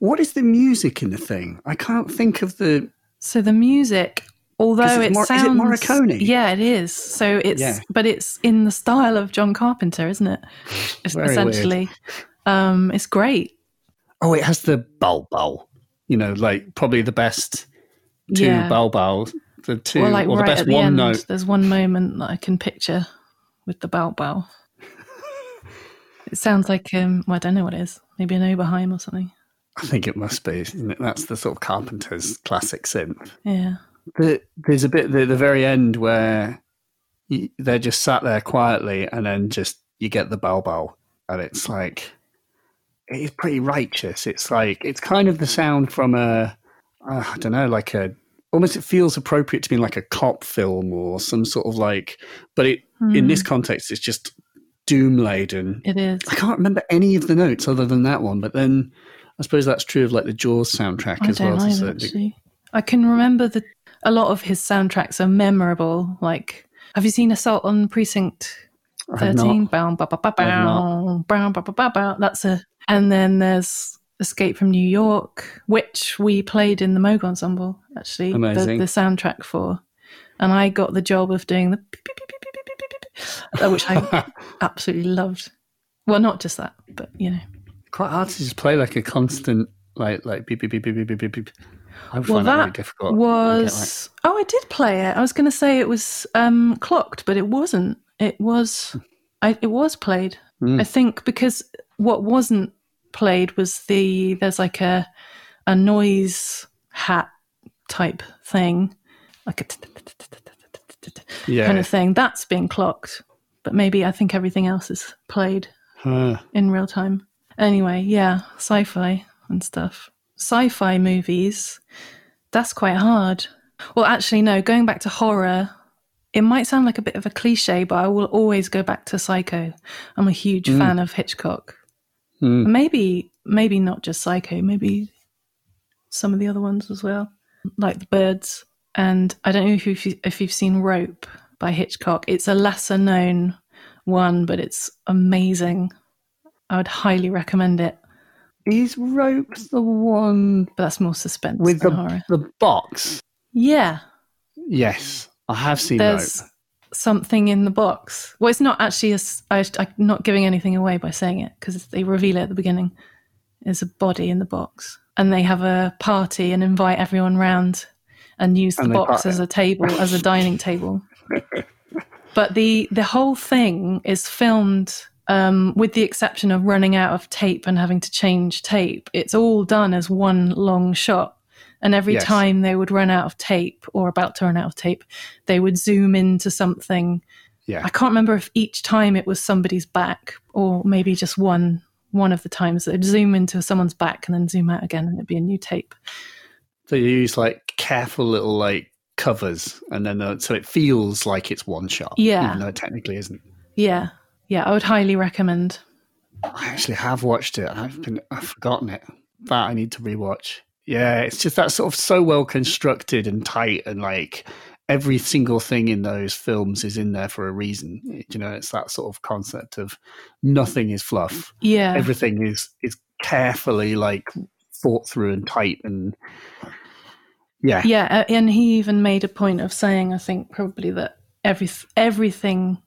what is the music in the thing? I can't think of the. So the music, although it's it Mor- is it sounds Morricone? yeah, it is. So it's Yeah. but it's in the style of John Carpenter, isn't it? Very essentially, um, it's great. Oh, it has the bow bow. You know, like probably the best two Yeah. bow bows. The two, Or like or the right best at the one end, note. there's one moment that I can picture with the bow bow. it sounds like um, well, I don't know what it is. Maybe an Oberheim or something. I think it must be. That's the sort of Carpenter's classic synth. Yeah. The, there's a bit at the very end where you, they're just sat there quietly, and then just you get the bow bow, and it's like it is pretty righteous. It's like it's kind of the sound from a uh, I don't know, like a almost it feels appropriate to be like a cop film or some sort of like, but it in this context it's just doom laden. It is. I can't remember any of the notes other than that one, but then I suppose that's true of like the Jaws soundtrack I as well. don't to either, certain I can remember that a lot of his soundtracks are memorable. Like, have you seen Assault on Precinct 13? That's a. And then there's Escape from New York, which we played in the Moog Ensemble, actually. Amazing. The, the soundtrack for. And I got the job of doing the. Which I absolutely loved. Well, not just that, but you know. Quite hard to just play like a constant, like like beep beep beep beep beep beep. beep I would Well, find that, that difficult. was oh, I did play it. I was going to say it was um, clocked, but it wasn't. It was, I, it was played. Mm. I think because what wasn't played was the there's like a a noise hat type thing, like a yeah. kind of thing. That's being clocked, but maybe I think everything else is played Huh. in real time. Anyway, yeah, sci-fi and stuff. Sci-fi movies, that's quite hard. Well, actually, no. Going back to horror, it might sound like a bit of a cliche, but I will always go back to Psycho. I'm a huge fan of Hitchcock. Mm. Maybe, maybe not just Psycho. Maybe some of the other ones as well, like The Birds. And I don't know if you've, if you've seen Rope by Hitchcock. It's a lesser known one, but it's amazing. I would highly recommend it. Is Rope the one But that's more suspense with the horror. the box? Yeah, Yes, I have seen there's Rope. something in the box. Well, it's not actually. A, I, I'm not giving anything away by saying it because they reveal it at the beginning. There's a body in the box, and they have a party and invite everyone round and use the And box as a table, as a dining table. but the the whole thing is filmed um, with the exception of running out of tape and having to change tape. It's all done as one long shot. And every Yes. time they would run out of tape or about to run out of tape, they would zoom into something. Yeah. I can't remember if each time it was somebody's back or maybe just one one of the times they'd zoom into someone's back and then zoom out again and it'd be a new tape. So you use like careful little like covers, and then uh, so it feels like it's one shot. Yeah. even though it technically isn't. Yeah. Yeah, I would highly recommend. I actually have watched it. I've been I've forgotten it. That I need to rewatch. Yeah, it's just that sort of so well constructed and tight, and like every single thing in those films is in there for a reason. You know, it's that sort of concept of nothing is fluff. Yeah. Everything is is carefully like thought through and tight, and yeah, Yeah, and he even made a point of saying, I think probably that every everything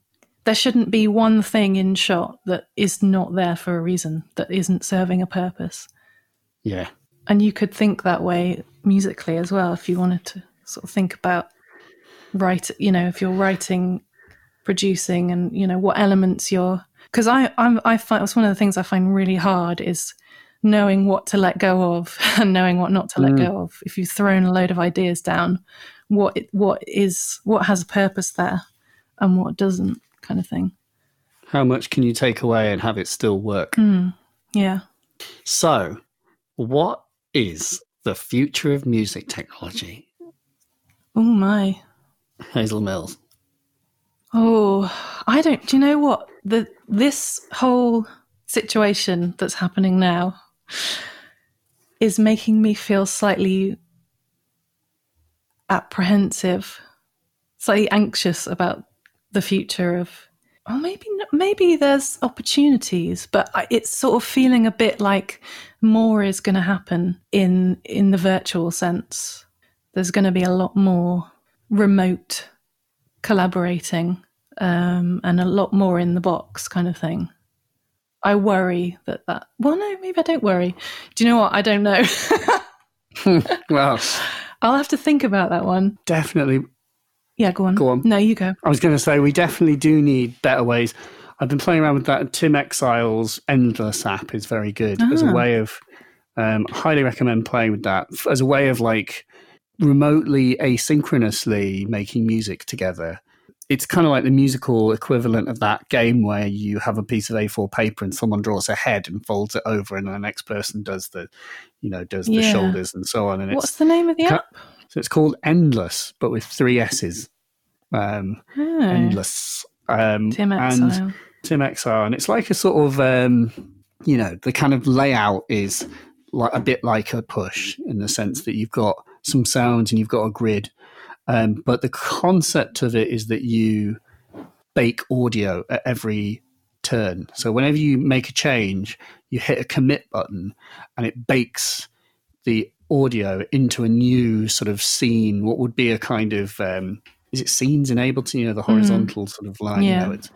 there shouldn't be one thing in shot that is not there for a reason, that isn't serving a purpose. yeah, And you could think that way musically as well if you wanted to sort of think about write, you know, if you're writing, producing, and you know what elements you're. Because I, I'm, I find it's one of the things I find really hard is knowing what to let go of and knowing what not to let Mm. go of. If you've thrown a load of ideas down, what it- what is what has a purpose there, and what doesn't, kind of thing. how much can you take away and have it still work? Mm. Yeah. So, what is the future of music technology? Oh my. Hazel Mills. Oh, I don't. Do you know what the this whole situation that's happening now is making me feel slightly apprehensive, slightly anxious about the future of. Well, maybe maybe there's opportunities, but it's sort of feeling a bit like more is going to happen in in the virtual sense. There's going to be a lot more remote collaborating um, and a lot more in the box kind of thing. I worry that that. Well, no, maybe I don't worry. Do you know what? I don't know. well, I'll have to think about that one. Definitely. Yeah, go on. Go on. No, you go. I was going to say we definitely do need better ways. I've been playing around with that. Tim Exile's Endlesss app is very good as a Ah. way of. Um, highly recommend playing with that as a way of like remotely asynchronously making music together. It's kind of like the musical equivalent of that game where you have a piece of A4 paper and someone draws a head and folds it over, and the next person does the, you know, does the Yeah. shoulders and so on. And What's the name of the app? so it's called Endlesss, but with three S's. Um, Oh, Endlesss. Um, Tim and Exile. Tim Exile, and it's like a sort of um, you know the kind of layout is like a bit like a push in the sense that you've got some sounds and you've got a grid, um, but the concept of it is that you bake audio at every turn. So whenever you make a change, you hit a commit button, and it bakes the audio into a new sort of scene. What would be a kind of um, is it scenes in Ableton? You know, the hmm. horizontal sort of line. Yeah. You know, it's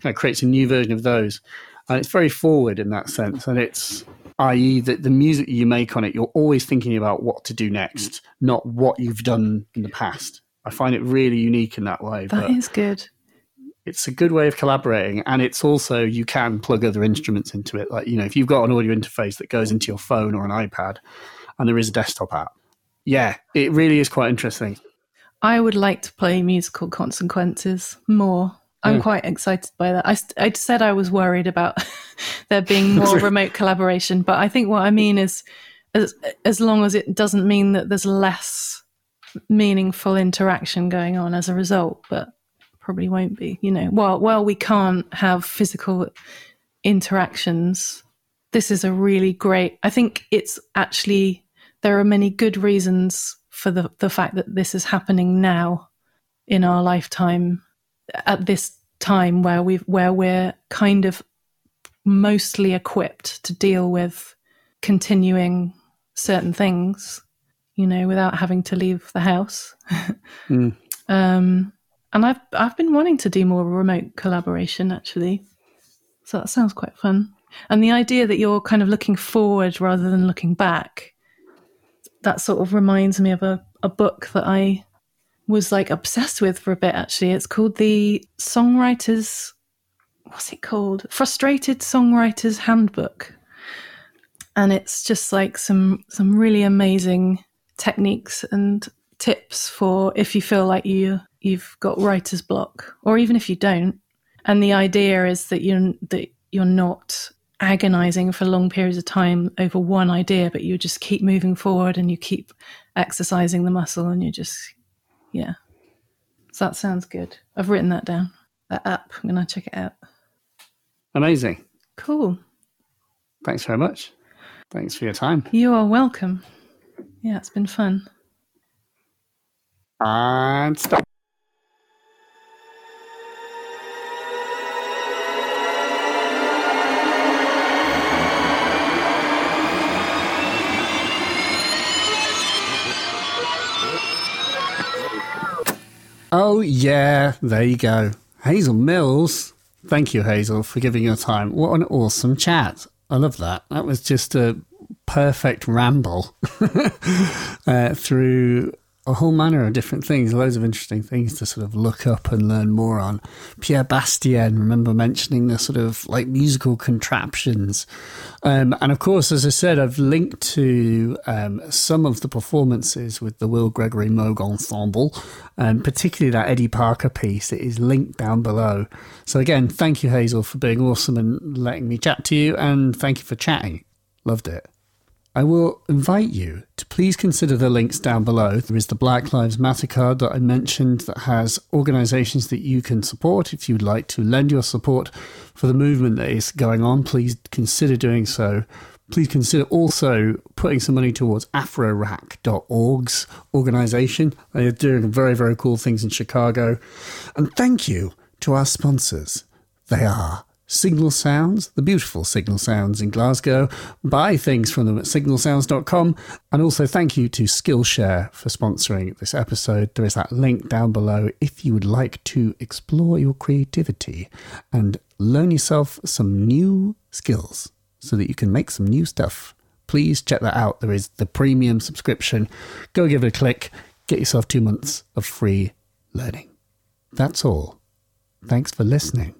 kind of creates a new version of those, and it's very forward in that sense. And it's i.e. that the music you make on it, you're always thinking about what to do next, not what you've done in the past. I find it really unique in that way. That but is good. it's a good way of collaborating and it's also you can plug other instruments into it like you know if you've got an audio interface that goes into your phone or an ipad and there is a desktop app yeah it really is quite interesting I would like to play musical consequences more. I'm Yeah. quite excited by that. I, I said I was worried about there being more remote collaboration, but I think what I mean is as, as long as it doesn't mean that there's less meaningful interaction going on as a result, but probably won't be, you know. While, while we can't have physical interactions, this is a really great, I think it's actually, there are many good reasons for the, the fact that this is happening now in our lifetime at this time where we where we're kind of mostly equipped to deal with continuing certain things you know without having to leave the house. Mm. um and i've i've been wanting to do more remote collaboration actually. So that sounds quite fun. And the idea that you're kind of looking forward rather than looking back that sort of reminds me of a, a book that I was like obsessed with for a bit actually. It's called The Songwriter's what's it called? Frustrated Songwriter's Handbook. And it's just like some some really amazing techniques and tips for if you feel like you you've got writer's block or even if you don't. And the idea is that you that you're not agonizing for long periods of time over one idea, but you just keep moving forward and you keep exercising the muscle and you just, yeah. So that sounds good. I've written that down. That app. I'm going to check it out. amazing Cool. thanks very much thanks for your time You are welcome. Yeah, it's been fun. and stop Oh, yeah, there you go. Hazel Mills. Thank you, Hazel, for giving your time. What an awesome chat. I love that. That was just a perfect ramble uh, through a whole manner of different things, loads of interesting things to sort of look up and learn more on. Pierre Bastien, remember mentioning the sort of like musical contraptions. Um, and of course, as I said, I've linked to um, some of the performances with the Will Gregory Moog Ensemble, um, particularly that Eddie Parker piece. that is linked down below. So again, thank you, Hazel, for being awesome and letting me chat to you. And thank you for chatting. Loved it. I will invite you to please consider the links down below. There is the Black Lives Matter Carrd that I mentioned that has organizations that you can support. If you'd like to lend your support for the movement that is going on, please consider doing so. Please consider also putting some money towards AfroRack.org's organization. They are doing very, very cool things in Chicago. And thank you to our sponsors. They are Signal Sounds, the beautiful Signal Sounds in Glasgow. Buy things from them at signalsounds.com. And also thank you to Skillshare for sponsoring this episode. There is that link down below if you would like to explore your creativity and learn yourself some new skills so that you can make some new stuff. Please check that out. There is the premium subscription. Go give it a click. Get yourself two months of free learning. That's all. Thanks for listening